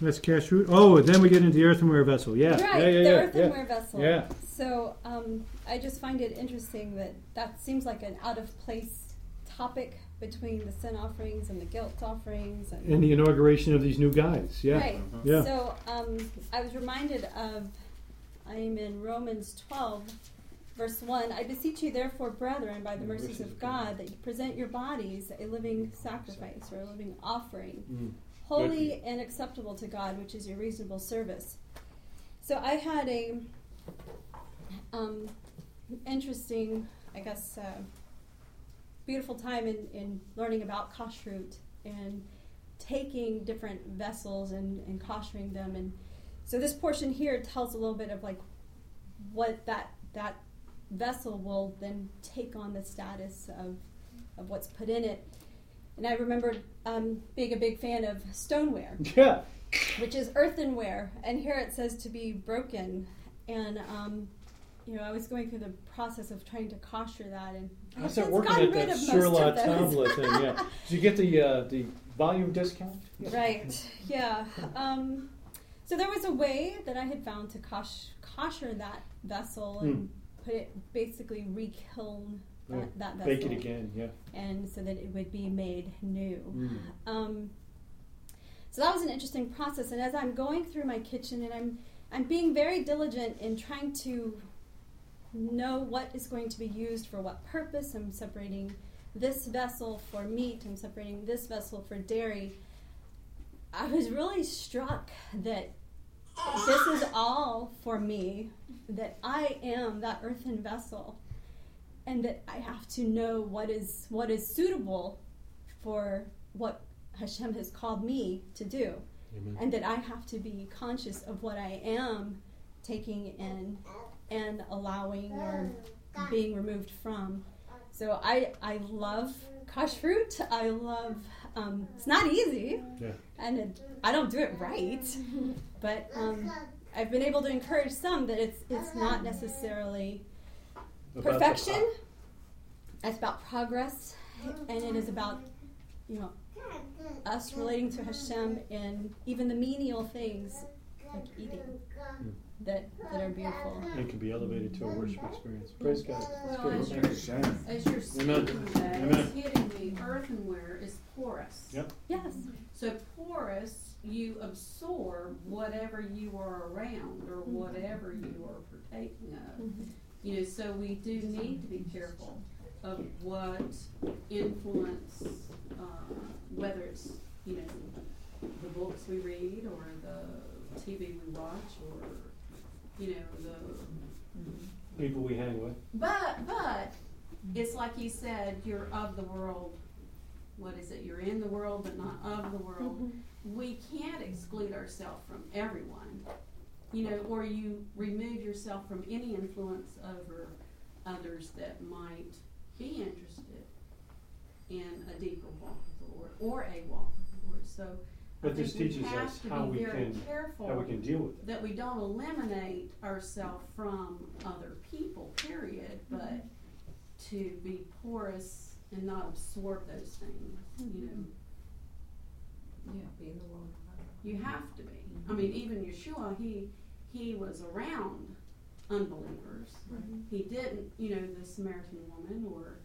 That's kashrut. Oh, then we get into the earthenware vessel. Yeah. Right, yeah, yeah, the yeah, earthenware yeah. vessel. Yeah. So um, I just find it interesting that that seems like an out of place topic between the sin offerings and the guilt offerings. And, And the inauguration of these new guys. Yeah. Right. Yeah. So um, I was reminded of, I'm in Romans 12, verse 1. I beseech you, therefore, brethren, by the mercies of God, that you present your bodies a living sacrifice or a living offering, Mm. holy and acceptable to God, which is your reasonable service. So I had a um, interesting, I guess, uh, beautiful time in, in learning about kashrut and taking different vessels and, and koshering them. And so this portion here tells a little bit of like what that that vessel will then take on the status of, of what's put in it. And I remember um, being a big fan of stoneware Yeah. which is earthenware, and here it says to be broken. And um, you know, I was going through the process of trying to kosher that, and I since working gotten at rid that of most of La thing? Yeah. Did you get the uh, the volume discount? Right. Yeah. Um, so there was a way that I had found to kosh, kosher that vessel and put it basically rekiln that, Yeah. that vessel. Bake it again. Yeah. And so that it would be made new. Mm. Um, So that was an interesting process. And as I'm going through my kitchen and I'm I'm being very diligent in trying to know what is going to be used for what purpose. I'm separating this vessel for meat. I'm separating this vessel for dairy. I was really struck that this is all for me, that I am that earthen vessel, and that I have to know what is what is suitable for what Hashem has called me to do, Amen. and that I have to be conscious of what I am taking in and allowing or being removed from. So I I love kashrut. I love. Um, it's not easy, Yeah. And it, I don't do it right, but um, I've been able to encourage some that it's it's not necessarily perfection. It's about progress, and it is about you know us relating to Hashem in even the menial things like eating that that are beautiful. It can be elevated to a worship experience. Praise God. It's Well, as you're, you. as you're speaking Amen. that, Amen. it's hitting me, earthenware is porous. Yep. Yes. So porous, you absorb whatever you are around or whatever you are partaking of. You know, so we do need to be careful of what influence, uh, whether it's, you know, the books we read or the TV we watch or, you know, the People we hang with. but but it's like you said, you're of the world. What is it? You're in the world, but not of the world. Mm-hmm. We can't exclude ourselves from everyone, you know, or you remove yourself from any influence over others that might be interested in a deeper walk with the Lord or a walk with the Lord. So. I But this think we teaches have us to how be we very can careful how we can deal with it. that we don't eliminate ourselves from other people, period, mm-hmm. but to be porous and not absorb those things, you mm-hmm. know. Yeah, be in the world. You have to be. I mean, mm-hmm. even Yeshua, he he was around unbelievers. He didn't, you know, the Samaritan woman, or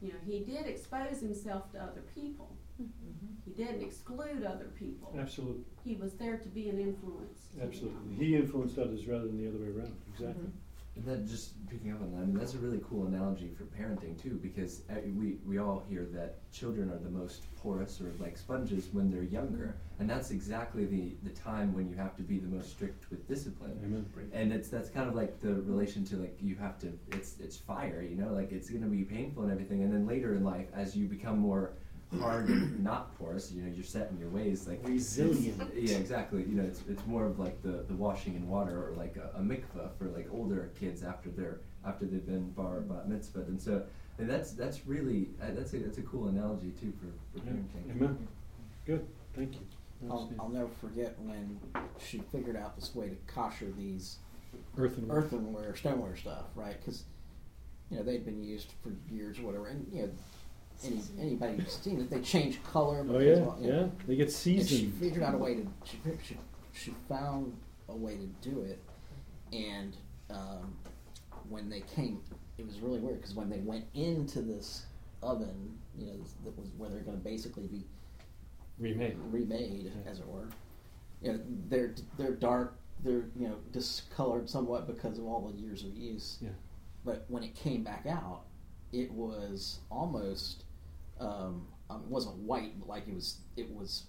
you know, he did expose himself to other people. He didn't exclude other people. Absolutely. He was there to be an influence. to them. Absolutely. He influenced others rather than the other way around. Exactly. And then just picking up on that, I mean, that's a really cool analogy for parenting too, because uh, we, we all hear that children are the most porous or like sponges when they're younger, and that's exactly the, the time when you have to be the most strict with discipline. Amen. And it's that's kind of like the relation to like you have to it's it's fire, you know, like it's gonna be painful and everything, and then later in life as you become more hard and not porous, you know, you're set in your ways, like Resilient. Yeah, exactly. You know, it's, it's more of like the, the washing in water or like a, a mikvah for like older kids after they're after they've been bar bat mitzvah, and so and that's that's really uh, that's a that's a cool analogy too for, for Yeah. parenting. Amen. Good. Thank you. I'll, I'll never forget when she figured out this way to kosher these Earthenware. earthenware, stoneware stuff, right? Because you know they'd been used for years, or whatever, and you know any, anybody who's seen it, they change color. Oh yeah, well, you know, yeah. They get And she figured out a way to. She, she, she found a way to do it, and um, when they came, it was really weird because when they went into this oven, you know, this, that was where they're going to basically be Remade. remade, as it were. You know, they're they're dark, they're you know discolored somewhat because of all the years of use. Yeah. But when it came back out, it was almost um, um, it wasn't white, but like it was it was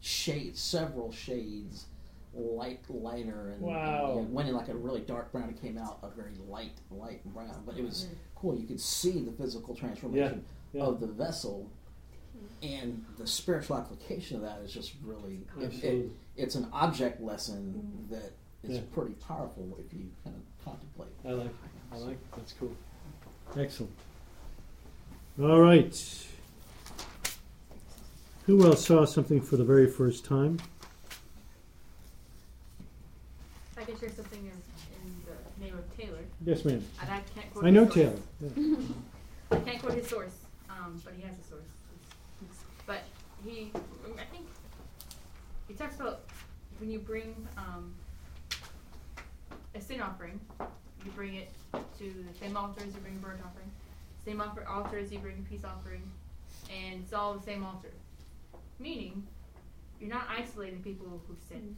shade several shades light lighter and, Wow. and, you went in like a really dark brown and came out a very light light brown. But it was cool. You could see the physical transformation Yeah. of the vessel and the spiritual application of that is just really it, it, it's an object lesson that is Yeah. pretty powerful if you kind of contemplate. I like. I like. That's cool. Excellent. All right. Who else saw something for the very first time? I can share something in, in the name of Taylor. Yes, ma'am. And I can't quote I know his Taylor. Yeah. I can't quote his source, um, but he has a source. But he, I think, he talks about when you bring um, a sin offering, you bring it to the same altar as you bring a burnt offering, same offer, altar as you bring a peace offering, and it's all the same altar. Meaning, you're not isolating people who sinned.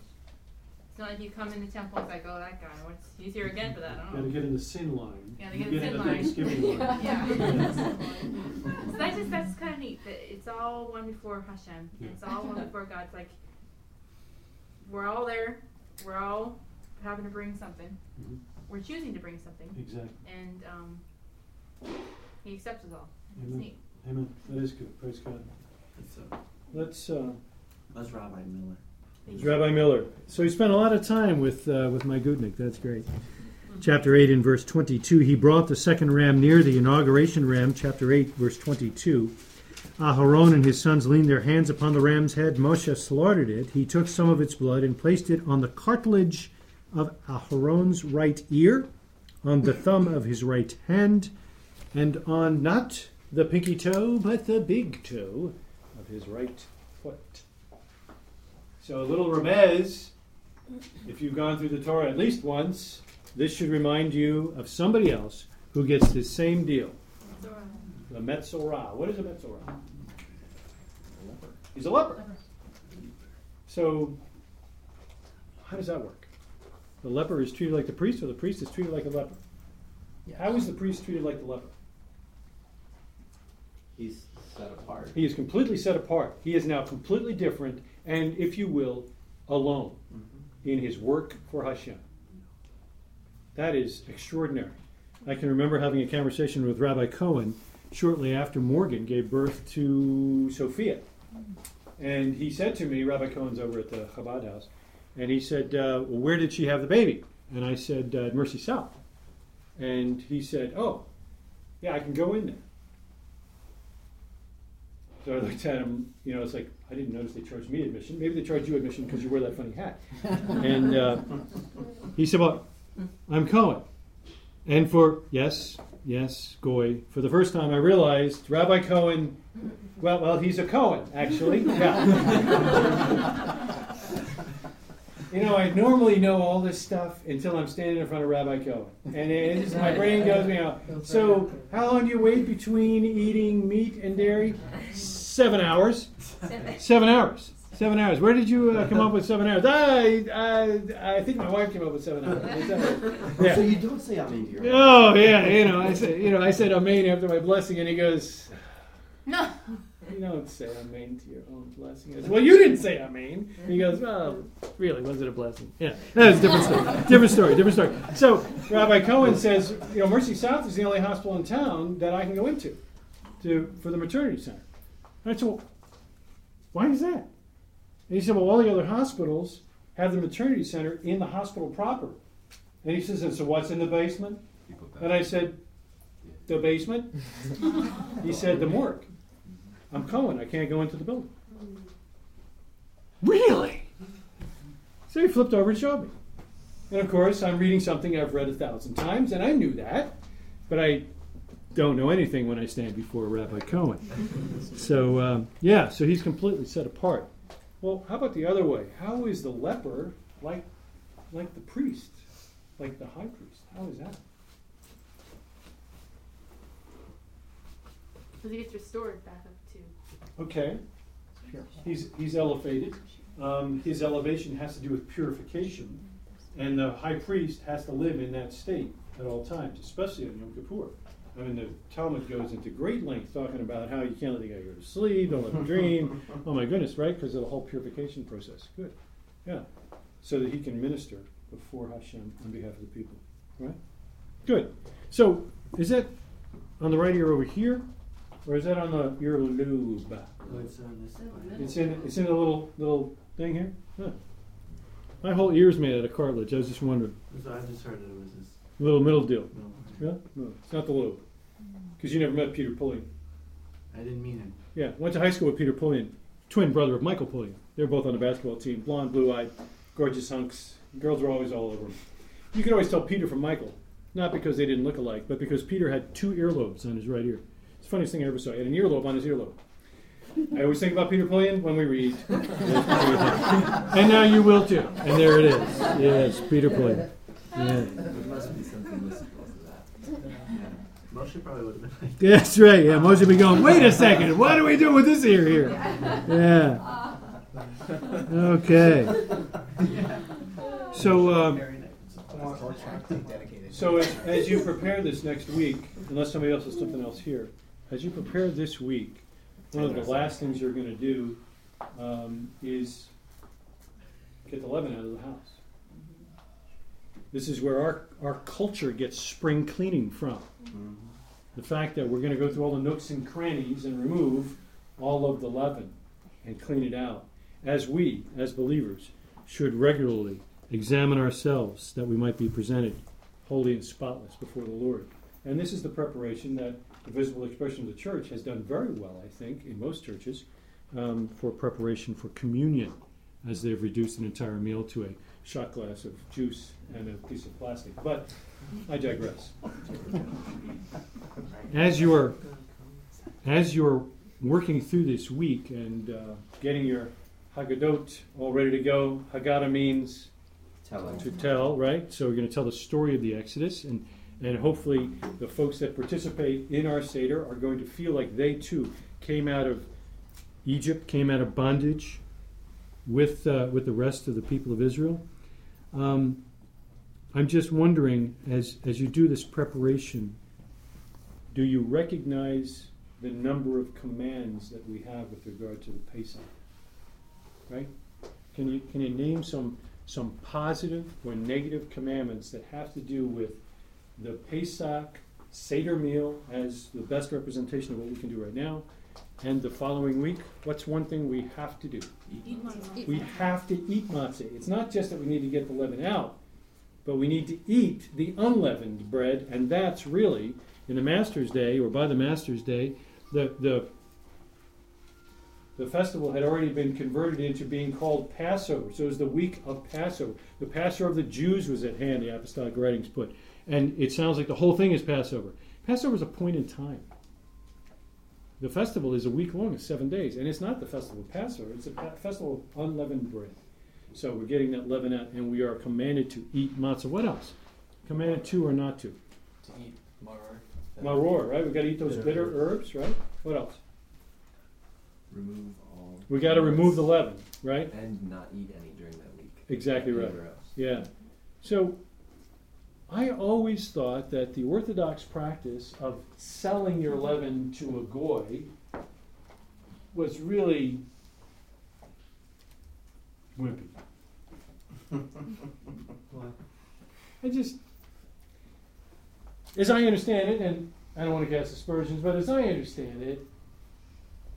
It's not like you come in the temple and it's like, oh, that guy, what's he's here again for that? I don't Gotta know. get in the sin line. Gotta You get in the. Thanksgiving line. Yeah. so that's just that's kind of neat. That it's all one before Hashem. And it's all one before God. It's like we're all there. We're all having to bring something. Mhm. We're choosing to bring something. Exactly. And um, He accepts us all. It's Amen. neat. Amen. That is good. Praise God. That's, uh, Let's. Uh, that's Rabbi Miller. It's Rabbi Miller. So he spent a lot of time with uh, with my Gutnick. That's great. Chapter 8 in verse 22. He brought the second ram near the inauguration ram. Chapter 8, verse 22. Aharon and his sons leaned their hands upon the ram's head. Moshe slaughtered it. He took some of its blood and placed it on the cartilage of Aharon's right ear, on the thumb of his right hand, and on not the pinky toe, but the big toe of his right foot. So, a little remez, if you've gone through the Torah at least once, this should remind you of somebody else who gets the same deal. The Metzorah. What is a Metzorah? A leper. He's a leper. So, how does that work? The leper is treated like the priest, or the priest is treated like a leper? How is the priest treated like the leper? He's set apart. He is completely set apart. He is now completely different, and if you will, alone in his work for Hashem. That is extraordinary. I can remember having a conversation with Rabbi Cohen shortly after Morgan gave birth to Sophia. And he said to me, Rabbi Cohen's over at the Chabad house, and he said, uh, well, Where did she have the baby? And I said, uh, Mercy South. And he said, Oh, yeah, I can go in there. So I looked at him, you know, it's like, I didn't notice they charged me admission. Maybe they charged you admission because you wear that funny hat. and uh, he said, Well, I'm Cohen. And for, yes, yes, Goy, for the first time I realized Rabbi Cohen, well, well, he's a Cohen, actually. Yeah. you know, I normally know all this stuff until I'm standing in front of Rabbi Cohen. And it just, my brain goes, you know, so how long do you wait between eating meat and dairy? Seven hours. Seven hours. Seven hours. Where did you uh, come up with seven hours? I, I, I think my wife came up with seven hours. Is that? Yeah. So you don't say Amen to your Oh yeah, you know, I said, you know, I said amen after my blessing, and he goes, No. You don't say amen to your own blessing. I said, well, you didn't say amen. He goes, mm-hmm. well, really, was it a blessing? Yeah, that's a different story. different story. Different story. So Rabbi Cohen says, you know, Mercy South is the only hospital in town that I can go into, to for the maternity center. And I said, well, why is that? And he said, well, all the other hospitals have the maternity center in the hospital proper. And he says, and so what's in the basement? And I said, the basement? he said, the morgue. I'm Cohen. I can't go into the building. Really? So he flipped over and showed me. And of course, I'm reading something I've read a thousand times, and I knew that, but I don't know anything when I stand before Rabbi Cohen. So, um, yeah, so he's completely set apart. Well, how about the other way? How is the leper like, like the priest, like the high priest? How is that? Because he gets restored back up to. Okay. He's, he's elevated. Um, his elevation has to do with purification. And the high priest has to live in that state at all times, especially on Yom Kippur. I mean, the Talmud goes into great length talking about how you can't let the guy go to sleep, don't let him dream. Oh my goodness, right? Because of the whole purification process. Good. Yeah. So that he can minister before Hashem on behalf of the people. Right? Good. So, is that on the right ear over here? Or is that on the ear lobe? Oh, it's on this It's in it's in a little little thing here. Huh. My whole ear's made out of cartilage. I was just wondering. So I just heard that it was this. Little middle deal. No, Yeah? No, it's not the lobe. Because mm. you never met Peter Pulliam. I didn't mean it. Yeah, went to high school with Peter Pulliam, twin brother of Michael Pulliam. They were both on the basketball team. Blonde, blue-eyed, gorgeous hunks. Girls were always all over him. You could always tell Peter from Michael, not because they didn't look alike, but because Peter had two earlobes on his right ear. It's the funniest thing I ever saw. He had an earlobe on his earlobe. I always think about Peter Pulliam when we read. and now you will too. And there it is. Yes, Peter Pulliam. Yeah. There must be something mystical to that. Yeah. Moshe probably would have been like. That's right. Yeah, Moshe be going. Wait a second. What do we do with this ear here? Yeah. Okay. So, um, so as, as you prepare this next week, unless somebody else has something else here, as you prepare this week, one of the last things you're going to do um, is get the leaven out of the house. This is where our, our culture gets spring cleaning from. The fact that we're going to go through all the nooks and crannies and remove all of the leaven and clean it out. As we, as believers, should regularly examine ourselves that we might be presented holy and spotless before the Lord. And this is the preparation that the visible expression of the church has done very well, I think, in most churches, um, for preparation for communion, as they've reduced an entire meal to a shot glass of juice and a piece of plastic. But I digress. As you're as you're working through this week and uh, getting your Haggadot all ready to go, Haggadah means Telling. to tell, right? So we're going to tell the story of the Exodus, and and hopefully the folks that participate in our seder are going to feel like they too came out of Egypt, came out of bondage with uh, with the rest of the people of Israel. Um, I'm just wondering, as as you do this preparation, do you recognize the number of commands that we have with regard to the Pesach? Right? Can you can you name some some positive or negative commandments that have to do with the Pesach Seder meal as the best representation of what we can do right now, and the following week? What's one thing we have to do? Eat matzah. We have to eat matzah. It's not just that we need to get the leaven out, but we need to eat the unleavened bread, and that's really in the Master's Day or by the Master's Day, the the the festival had already been converted into being called Passover. So it was the week of Passover. The Passover of the Jews was at hand, the apostolic writings put. And it sounds like the whole thing is Passover. Passover is a point in time. The festival is a week long, it's seven days. And it's not the festival of Passover, it's a pa- festival of unleavened bread. So we're getting that leaven out, and we are commanded to eat matzah. What else? Commanded to or not to? To eat maror. Maror, right? We've got to eat those bitter herbs, right? What else? Remove all. We got to remove the leaven, right? And not eat any during that week. Exactly right. Anywhere else. Yeah. So I always thought that the Orthodox practice of selling your leaven to a goy was really wimpy. I just, as I understand it, and I don't want to cast aspersions, but as I understand it,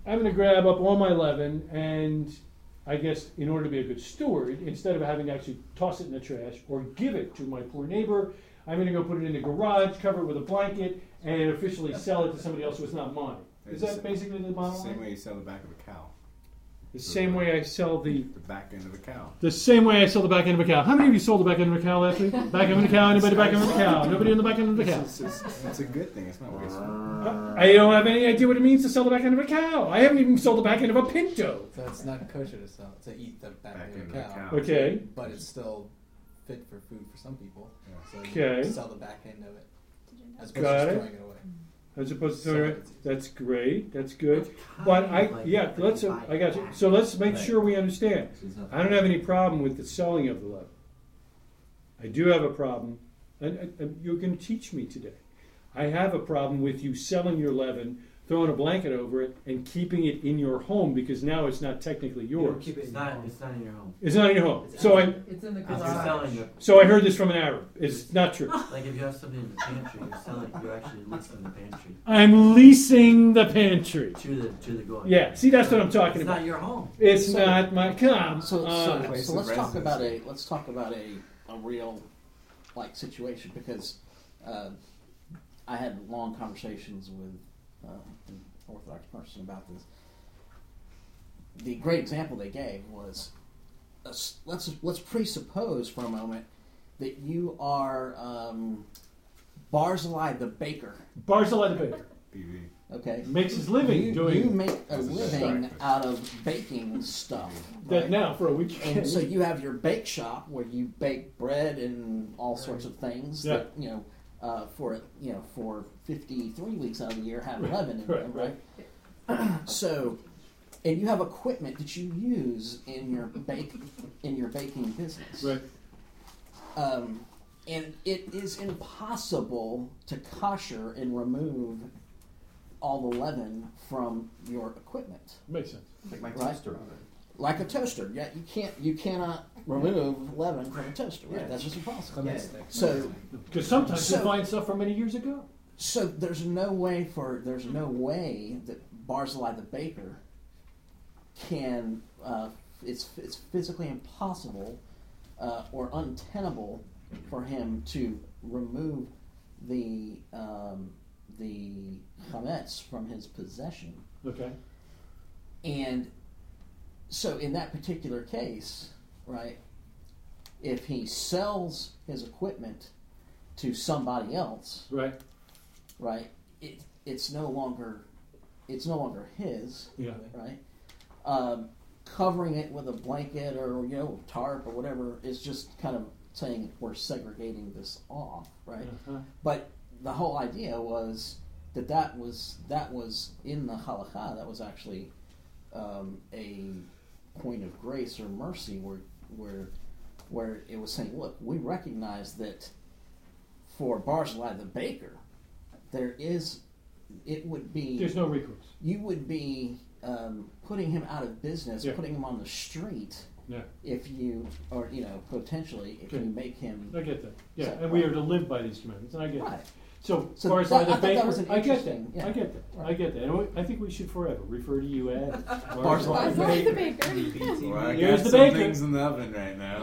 I'm going to grab up all my leaven and I guess in order to be a good steward, instead of having to actually toss it in the trash or give it to my poor neighbor, I'm going to go put it in the garage, cover it with a blanket, and officially sell it to somebody else who is not mine. Is that basically the bottom line? Same way you sell the back of a cow. The same way I sell the The back end of a cow. the same way I sell the back end of a cow. How many of you sold the back end of a cow last week? Back end of a cow. Anybody back end of a cow? Nobody on the back end of the cow. It's, it's, it's a good thing. It's not wasteful. I don't have any idea what it means to sell the back end of a cow. I haven't even sold the back end of a pinto. So it's not kosher to sell to eat the back, Back end of a end of a cow. cow. Okay. But it's still fit for food for some people. So Okay. sell the back end of it. As opposed Got to it. throwing it away. As opposed to So. That's great. That's good. But I yeah, let's uh, I got you. So let's make sure we understand. So it's not- I don't have any problem with the selling of the leaven. I do have a problem, and, and- and you're going to teach me today. I have a problem with you selling your leaven, throwing a blanket over it, and keeping it in your home because now it's not technically yours. It's not, it's not in your home. It's not in your home. So I It's in the garage. you're selling it. so I heard this from an Arab. It's not true. Like if you have something in the pantry, you're selling, you're actually leasing the pantry I'm leasing the pantry. to the, to the goy. Yeah, see that's what I'm talking It's about. not your home. It's So- not my come. So, on. so, place so of let's talk about a let's talk about a, a real like situation because uh, I had long conversations with uh, an Orthodox person about this. The great example they gave was uh, let's let's presuppose for a moment that you are um, Barzillai the baker. Barzillai the baker BB. Okay, makes his living you, doing you make a This is just living breakfast. out of baking stuff. that right? now for a week. And so you have your bake shop where you bake bread and all sorts of things Yeah. that you know uh, for you know for fifty three weeks out of the year have Right, leaven in right, them, right? so and you have equipment that you use in your bake in your baking business. Right. Um, and it is impossible to kosher and remove all the leaven from your equipment. Makes sense. Like my Right. toaster oven. Like a toaster, yeah, you can't you cannot remove leaven from a toaster, right? Yeah. That's just impossible. Clement stick. So Because sometimes So- you find stuff from many years ago. So there's no way for there's no way that Barzillai the baker can uh, it's it's physically impossible uh, or untenable for him to remove the um, the chametz from his possession. Okay. And so in that particular case, right, if he sells his equipment to somebody else, Right. right, it, it's no longer it's no longer his, Yeah. right? Um, covering it with a blanket or you know tarp or whatever is just kind of saying we're segregating this off, right? Uh-huh. But the whole idea was that that was that was in the halakha. That was actually um, a point of grace or mercy, where where where it was saying, look, we recognize that for Barzillai the baker, there is it would be There's no recourse. you would be um, putting him out of business, Yeah. putting him on the street. Yeah. If you, or you know, potentially, if Okay. you make him. I get that. Yeah, So- and we are to live by these commandments, and I get Right. that. So, So far as that- by I the thought that baker, was an I get that. interesting- yeah. I get that. I Right. get that. And we- I think we should forever refer to you as Barzillai the baker. baker. Well, I Here's got the some baker. things in the oven right now.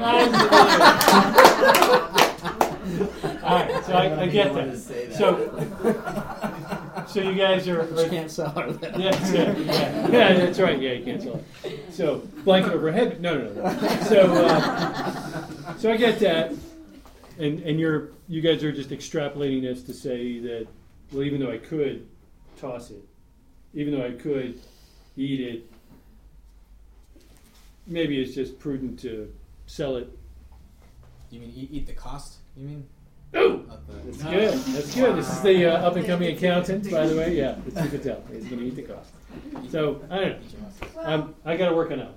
All right, so I, I get that. to say that. So, so you guys are. You can't sell her that. Yeah, yeah, yeah, yeah, that's right. Yeah, you can't sell it. So blanket overhead. No, no, no. So, uh, so I get that, and and you're you guys are just extrapolating this to say that well, even though I could toss it, even though I could eat it, maybe it's just prudent to sell it. You mean eat, eat the cost? You mean? Oh, that's good. That's good. This is the uh, up and coming accountant, by the way. Yeah, it's you can tell. He's going to eat the cost. So I don't know. Eat your mouth. Well, Um, I got to work on that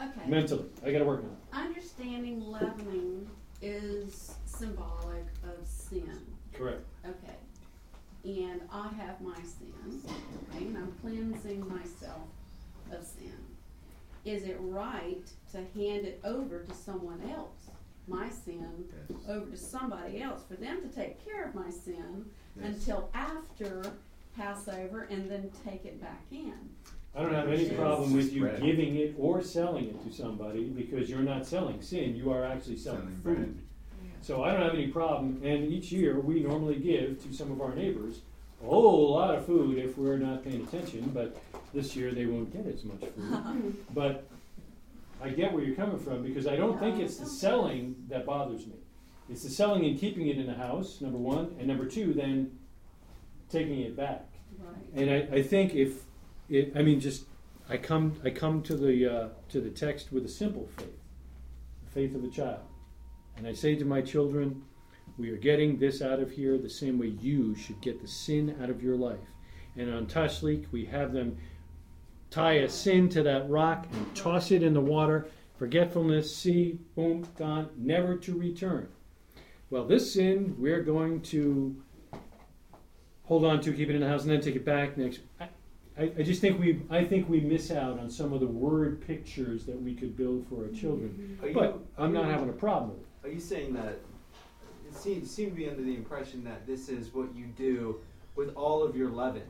okay. mentally. I got to work on it. Understanding leavening is symbolic of sin. Correct. Okay. And I have my sin, okay, and I'm cleansing myself of sin. Is it right to hand it over to someone else, my sin, over to somebody else, for them to take care of my sin Yes. until after Passover and then take it back in? I don't have any problem with you giving it or selling it to somebody because you're not selling sin. You are actually selling, Selling food. So I don't have any problem. And each year we normally give to some of our neighbors a whole lot of food if we're not paying attention. But this year they won't get as much food. but I get where you're coming from because I don't think it's the selling that bothers me. It's the selling and keeping it in the house, number one, and number two, then taking it back. Right. And I, I think if it, I mean, just I come I come to the uh, to the text with a simple faith, the faith of a child, and I say to my children, we are getting this out of here the same way you should get the sin out of your life. And on Tashlik, we have them tie a sin to that rock and toss it in the water. Forgetfulness, see, boom, gone, never to return. Well, this sin we're going to hold on to, keep it in the house, and then take it back next. I, I, I just think we I think we miss out on some of the word pictures that we could build for our children. You- But I'm not having a problem with it. Are you saying that it seems seem to be under the impression that this is what you do with all of your leaven?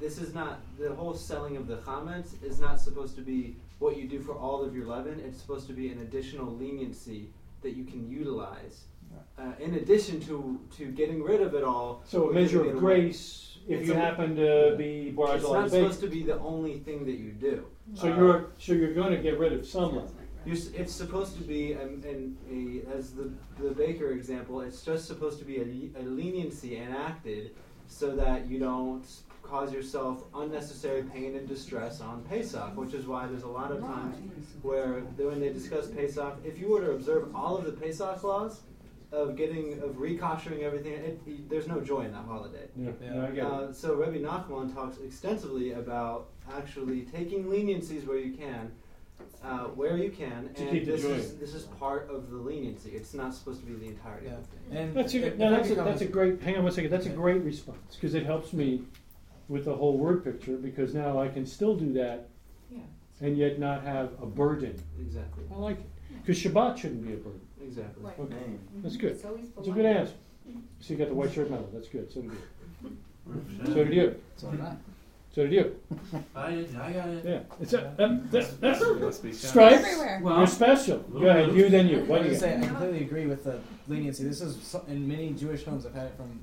This is not the whole selling of the chametz is not supposed to be what you do for all of your leaven. It's supposed to be an additional leniency that you can utilize, uh, in addition to to getting rid of it all. So a measure of grace if It's you a- happen to be It's not supposed to be the only thing that you do. So Uh, you're so you're going to get rid of some leaven. You're, it's supposed to be, an, an, a, as the, the baker example, it's just supposed to be a, a leniency enacted so that you don't cause yourself unnecessary pain and distress on Pesach, which is why there's a lot of times where they- when they discuss Pesach, if you were to observe all of the Pesach laws of getting of rekoshering everything, it, it- there's no joy in that holiday. Yeah, yeah, I get it. Uh, so Rabbi Nachman talks extensively about actually taking leniencies where you can, uh, where you can, To and keep this joy. is this is part of the leniency. It's not supposed to be the entirety of the thing. And That's a, if- no, that's a, that's a great, hang on one second, that's a great response, because it helps me with the whole word picture, because now I can still do that Yeah. and yet not have a burden. Exactly. I like it, because Shabbat shouldn't be a burden. Exactly. Right. Okay, Mhm. that's good. It's always That's a good answer. So you got the white shirt medal, that's good, so did you. So did you. So did I. So did you. I did, I got it. Yeah, it's a, that, that, that's, Must be stripes, Everywhere. Well- you're special. Go ahead, you then you, I what was do you gonna say. I completely agree with the leniency. This is so, in many Jewish homes. I've had it from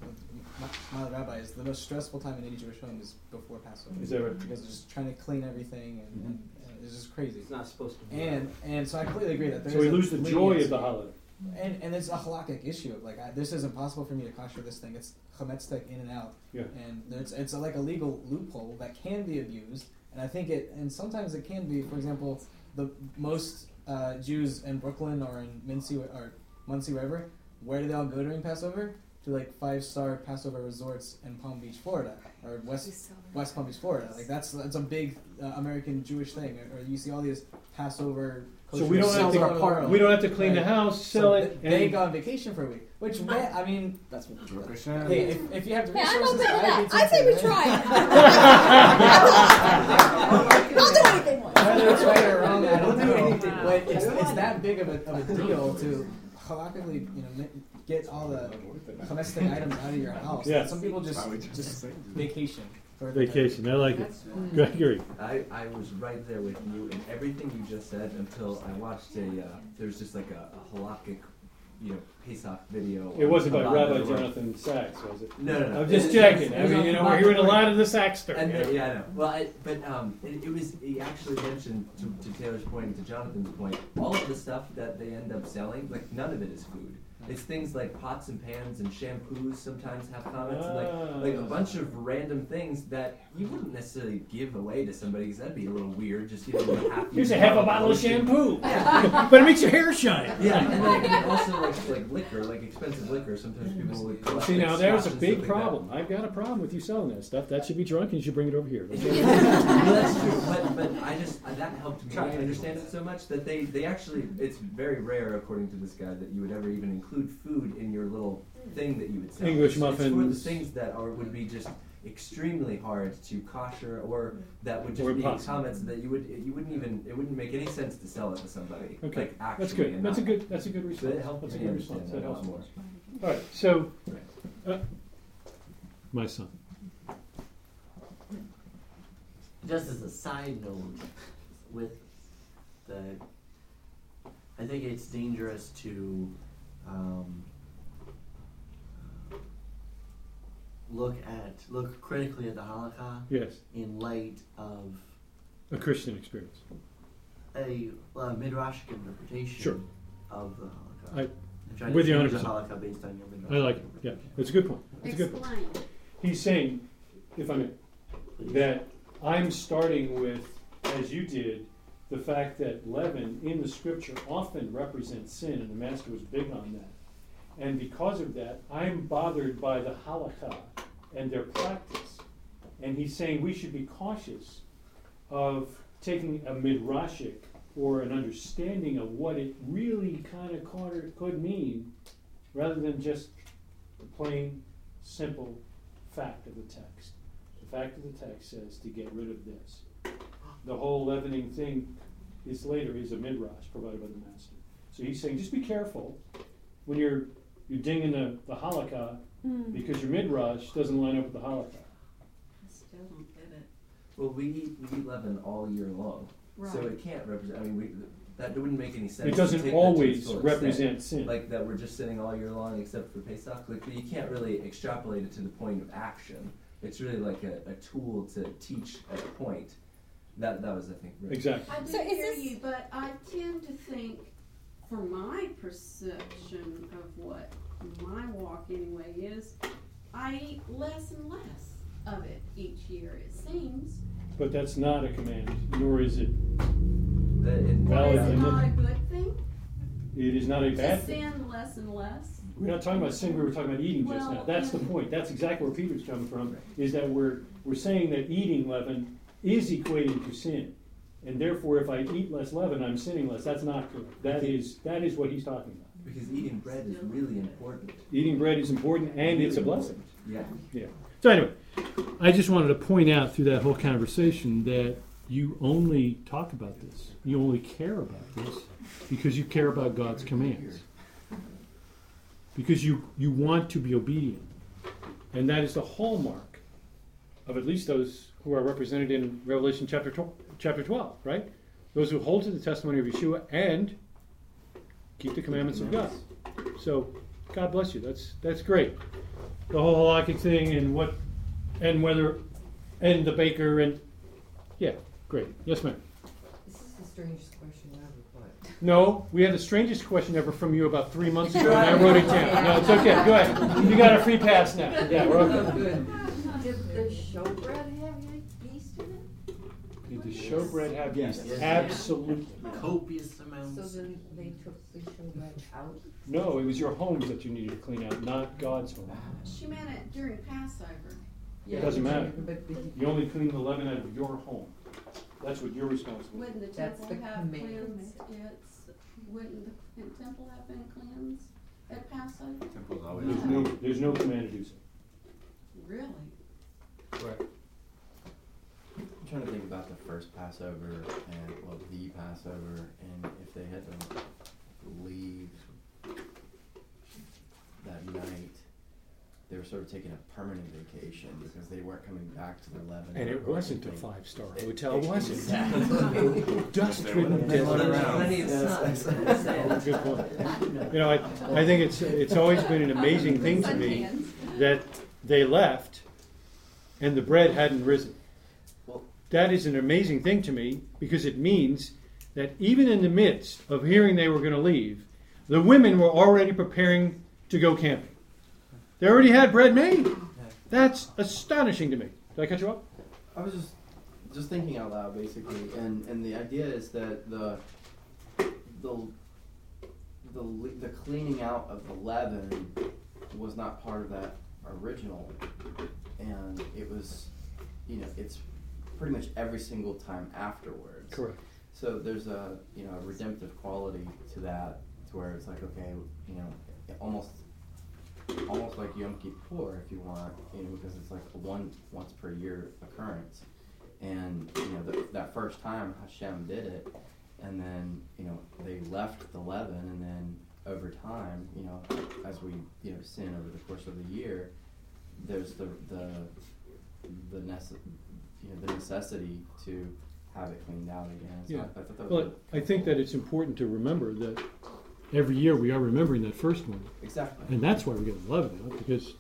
my, my rabbis. The most stressful time in any Jewish home is before Passover. Is that right? Because they're just trying to clean everything, and, and, and it's just crazy. It's not supposed to be. And and so I completely agree that there's So we a lose the joy of leniency. the holiday. And and it's a halakhic issue. Like I, this is impossible for me to kosher this thing. It's chametz tech in and out. Yeah. And there's it's a, like a legal loophole that can be abused. And I think it and sometimes it can be. For example, the most uh, Jews in Brooklyn or in Monsey or Monsey wherever, where do they all go during Passover? To like five star Passover resorts in Palm Beach, Florida, or West West Palm Beach, Florida. Like that's that's a big uh, American Jewish thing. Or, or you see all these Passover. So we don't have kosher sales all over the to, world. we don't have to clean the house, sell th- it, They and go on vacation for a week, which may, I mean, That's what. hey, if, if you have the Hey, I'm resources, open to I'd that. I say we tempted, try right? I'll do anything once. Whether it's right or wrong, I don't do know. anything. But it's, it's that big of a, of a deal to halakhically, you know, get all the domestic items out of your house. Yeah. Some people just just vacation. For the- vacation, I like it. Gregory, I, I was right there with you in everything you just said until I watched a, uh, there was just like a, a halakhic, you know, Pesach video. it wasn't by on Rabbi the. Jonathan Sacks, was it? No, no, no. I'm just It- checking, it I was mean, you know, we're hearing a lot of the Sacks stuff. And the, yeah, I know. Well, I, but um, it, it was he actually mentioned to, to Taylor's point and to Jonathan's point, all of the stuff that they end up selling, like none of it is food. It's things like pots and pans and shampoos. Sometimes have comments and like like a bunch of random things that you wouldn't necessarily give away to somebody because that'd be a little weird. Just you know, a half. Here's a half a bottle of shampoo. Yeah. But it makes your hair shine. Yeah, and then and also like like liquor, like expensive liquor. Sometimes people would collect, See, like, now there's a big stuff like problem. I've got a problem with you selling that stuff. That should be drunk and you should bring it over here. well, that's true, but but I just uh, that helped me Try understand it so much that they they actually it's very rare according to this guy that you would ever even include food in your little thing that you would sell. English It's- It's for the muffins. things that are would be just extremely hard to kosher or that would just Or be impossible. comments that you would you wouldn't even it wouldn't make any sense to sell it to somebody. Okay, like actually. that's good. That's a good. That's a good response. it helped That's a me good understand response. that That a helps lot more. more. All right. So, uh, my son. Just as a side note, with the, I think it's dangerous to um, look at look critically at the Holocaust Yes, in light of a Christian experience. a, uh midrashic interpretation Sure. of the Holocaust. I- And trying with to you change the 100%. Holocaust based on your midrash. I like it. Yeah, it's a good point. It's a good point. Explain. He's saying, if I may, Please. that I'm starting with, as you did, the fact that leaven in the scripture often represents sin, and the master was big on that. And because of that, I'm bothered by the halakha and their practice. And he's saying we should be cautious of taking a midrashic or an understanding of what it really kind of could mean, rather than just the plain, simple fact of the text. The fact of the text says to get rid of this. The whole leavening thing is later is a midrash provided by the master. So he's saying just be careful when you're you're dinging the, the halakha Mm. because your midrash doesn't line up with the halakha. I still don't get it. Well, we eat we eat leaven all year long, so it can't represent. I mean, we, that wouldn't make any sense. It to doesn't take that to always represent extent. sin. Like that, we're just sitting all year long except for Pesach. Like you can't really extrapolate it to the point of action. It's really like a, a tool to teach a point. That that was, I think, really Exactly. I do So is hear this- you, but I tend to think, for my perception of what my walk anyway is, I eat less and less of it each year. It seems. But that's not a command, nor is it. That in, But is it not a good thing It is not a to bad thing. sin less and less? We're not talking about sin. We were talking about eating just now. Well, That's the point. That's exactly where Peter's coming from. Is that we're we're saying that eating leaven is equating to sin. And therefore, if I eat less leaven, I'm sinning less. That's not correct. That is, that is what he's talking about. Because eating bread is really important. Eating bread is important and it's a blessing. Yeah. Yeah. So anyway, I just wanted to point out through that whole conversation that you only talk about this, you only care about this because you care about God's commands. Because you, you want to be obedient. And that is the hallmark of at least those who are represented in Revelation chapter 12, chapter 12 right? Those who hold to the testimony of Yeshua and keep the commandments of God. So, God bless you. That's that's great. The whole halakhic thing and what and whether and the baker and yeah, great. Yes, ma'am. This is the strangest question I've ever, but. No, we had the strangest question ever from you about three months ago, and I wrote it down. No, it's okay. Go ahead. You got a free pass now. Yeah, we're okay. good. Did the showbread have yeast in it? Did the showbread have Yes. yeast? Absolutely. Copious amounts. So then they took the showbread out? No, it was your homes that you needed to clean out, not God's home. She meant it during Passover. Yeah, It doesn't matter. But, but You only clean the leaven out of your home. That's what you're responsible for. Wouldn't the temple the have command. cleansed its, wouldn't the temple have been cleansed at Passover? Temple's always. There's no, there's no command to do so. Really? Right. I'm trying to think about the first Passover and well the Passover and if they had to leave that night, they were sort of taking a permanent vacation because they weren't coming back to the Lebanon. And it wasn't a five-star hotel, it- was it? Dust-ridden desert. around. Plenty of sun. Good point. You know, I, I think it's, it's always been an amazing thing to me that they left and the bread hadn't risen. That is an amazing thing to me because it means that even in the midst of hearing they were going to leave, the women were already preparing to go camping. They already had bread made. That's astonishing to me. Did I cut you off? I was just just thinking out loud basically, and and the idea is that the the the the cleaning out of the leaven was not part of that original, and it was, you know, it's pretty much every single time afterwards. Correct. So there's a you know a redemptive quality to that, to where it's like okay, you know, almost almost like Yom Kippur if you want, you know, because it's like a one once per year occurrence, and you know the, that first time Hashem did it, and then you know they left the leaven, and then over time, you know, as we you know sin over the course of the year, there's the the the nece- you know the necessity to have it cleaned out again. So Yeah. I, I thought that was Well, I think that it's important to remember that every year we are remembering that first one. exactly. And that's why we're getting leaven out, because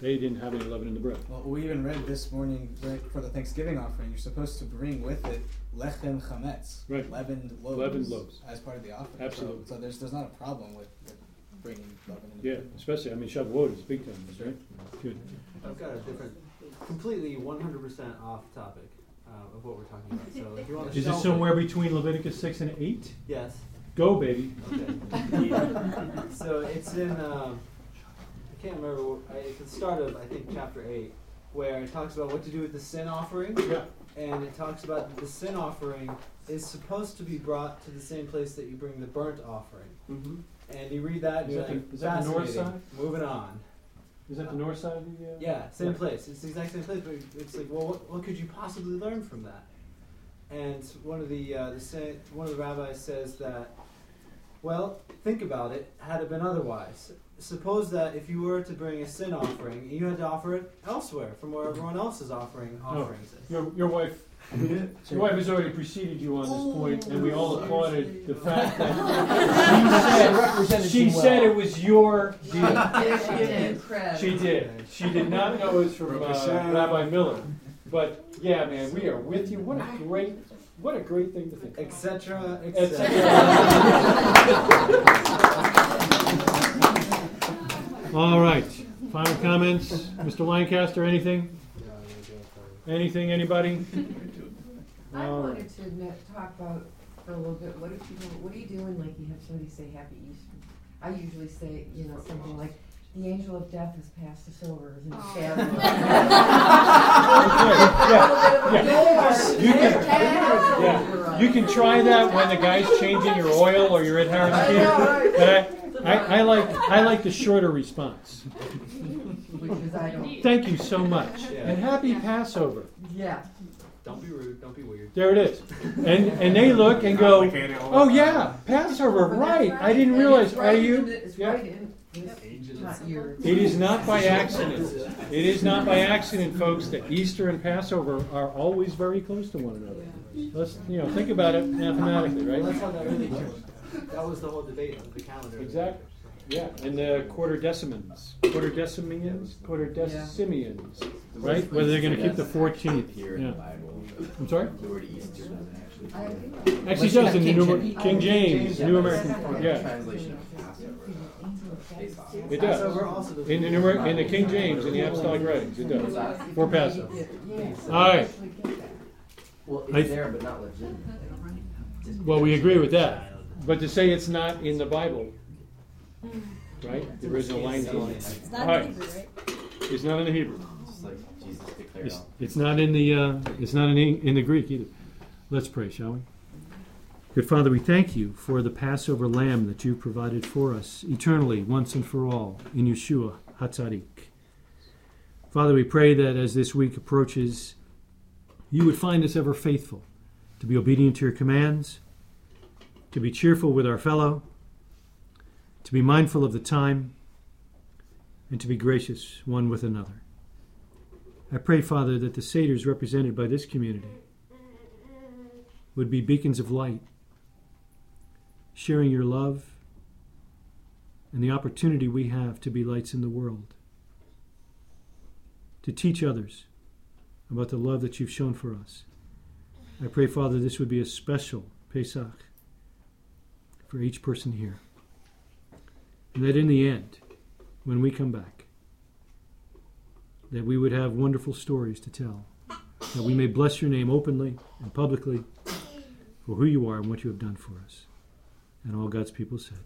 they didn't have any leaven in the bread. Well, we even read this morning right, for the Thanksgiving offering. You're supposed to bring with it lechem chametz, Right. leavened loaves, Leavened loaves. as part of the offering. Absolutely. So, so there's there's not a problem with, with bringing leaven. In the Yeah, bread. especially, I mean, Shavuot is big time, right? Good. I've got a different, completely 100% off topic uh, of what we're talking about. So if you want to Is it shelf somewhere between Leviticus six and eight? Yes. Go, baby. Okay. so it's in, um, I can't remember, what- I- it's the start of, I think, chapter 8, where it talks about what to do with the sin offering. Yeah. And it talks about that the sin offering is supposed to be brought to the same place that you bring the burnt offering. Mm-hmm. And you read that and Is you're that the- like, is that the north fascinating. side? Moving on. Is that the north side of the? Uh, Yeah, same place. It's the exact same place, but it's like, well, what, what could you possibly learn from that? And one of the, uh, the one of the rabbis says that, well, think about it. Had it been otherwise, suppose that if you were to bring a sin offering, you had to offer it elsewhere from where everyone else is offering No, offerings. your, your wife, your wife has already preceded you on this point, and we all applauded the fact that she said, she said it was your deal. She did. She did. She did not know it was from uh, Rabbi Miller. But yeah, man, we are with you. What a great, what a great thing to think. Etc. Etc. All right. Final comments, Mr. Lancaster. Anything? Anything? Anybody? I All right. wanted to kn- talk about for a little bit, what if you, what are you doing, like you have somebody say Happy Easter? I usually say, you know, something like, The angel of death has passed us over. Isn't it. Yeah, You can, yeah, you can try that when the guy's changing your oil or you're at Harris Teeter. But I, I, I like I like the shorter response. Which is I don't. Thank you so much, and happy Passover. Yeah. Don't be rude. Don't be weird. There it is, and and they look and go, oh yeah, Passover, right? I didn't realize. Are you? It's Yeah. right in this not. It is not by accident. It is not by accident, folks, that Easter and Passover are always very close to one another. Let's you know think about it mathematically, right? Well, that's how that really works. That was the whole debate of the calendar. Exactly. Yeah, and the Quartodecimans, quarter decimians, quarter decimians, right? Whether they're going to keep the 14th. Here in the Yeah. Bible. I'm sorry? The word Easter doesn't actually. Actually, it does in the King New, James. King James, New American. The Yeah, Translation of Passover. Pesach. it does. In the New, Amer- in the King James, in the Apostolic writings, it does. For Passover. All right. Well, I- it's there, but not legitimate. Well, we agree with that. But to say it's not in the Bible, right? The original language. It's not right. in Hebrew, right? It's not in the Hebrew. Just like Jesus declared It's, it's not in the uh, it's not in, in the Greek either. Let's pray, shall we? Good Father, we thank you for the Passover lamb that you provided for us eternally, once and for all, in Yeshua Hatzadik. Father, we pray that as this week approaches, you would find us ever faithful, to be obedient to your commands, to be cheerful with our fellow, to be mindful of the time, and to be gracious one with another. I pray, Father, that the satyrs represented by this community would be beacons of light, sharing your love and the opportunity we have to be lights in the world, to teach others about the love that you've shown for us. I pray, Father, this would be a special Pesach for each person here. And that in the end, when we come back, that we would have wonderful stories to tell, that we may bless your name openly and publicly for who you are and what you have done for us. And all God's people said.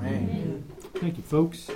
Amen. Thank you, folks.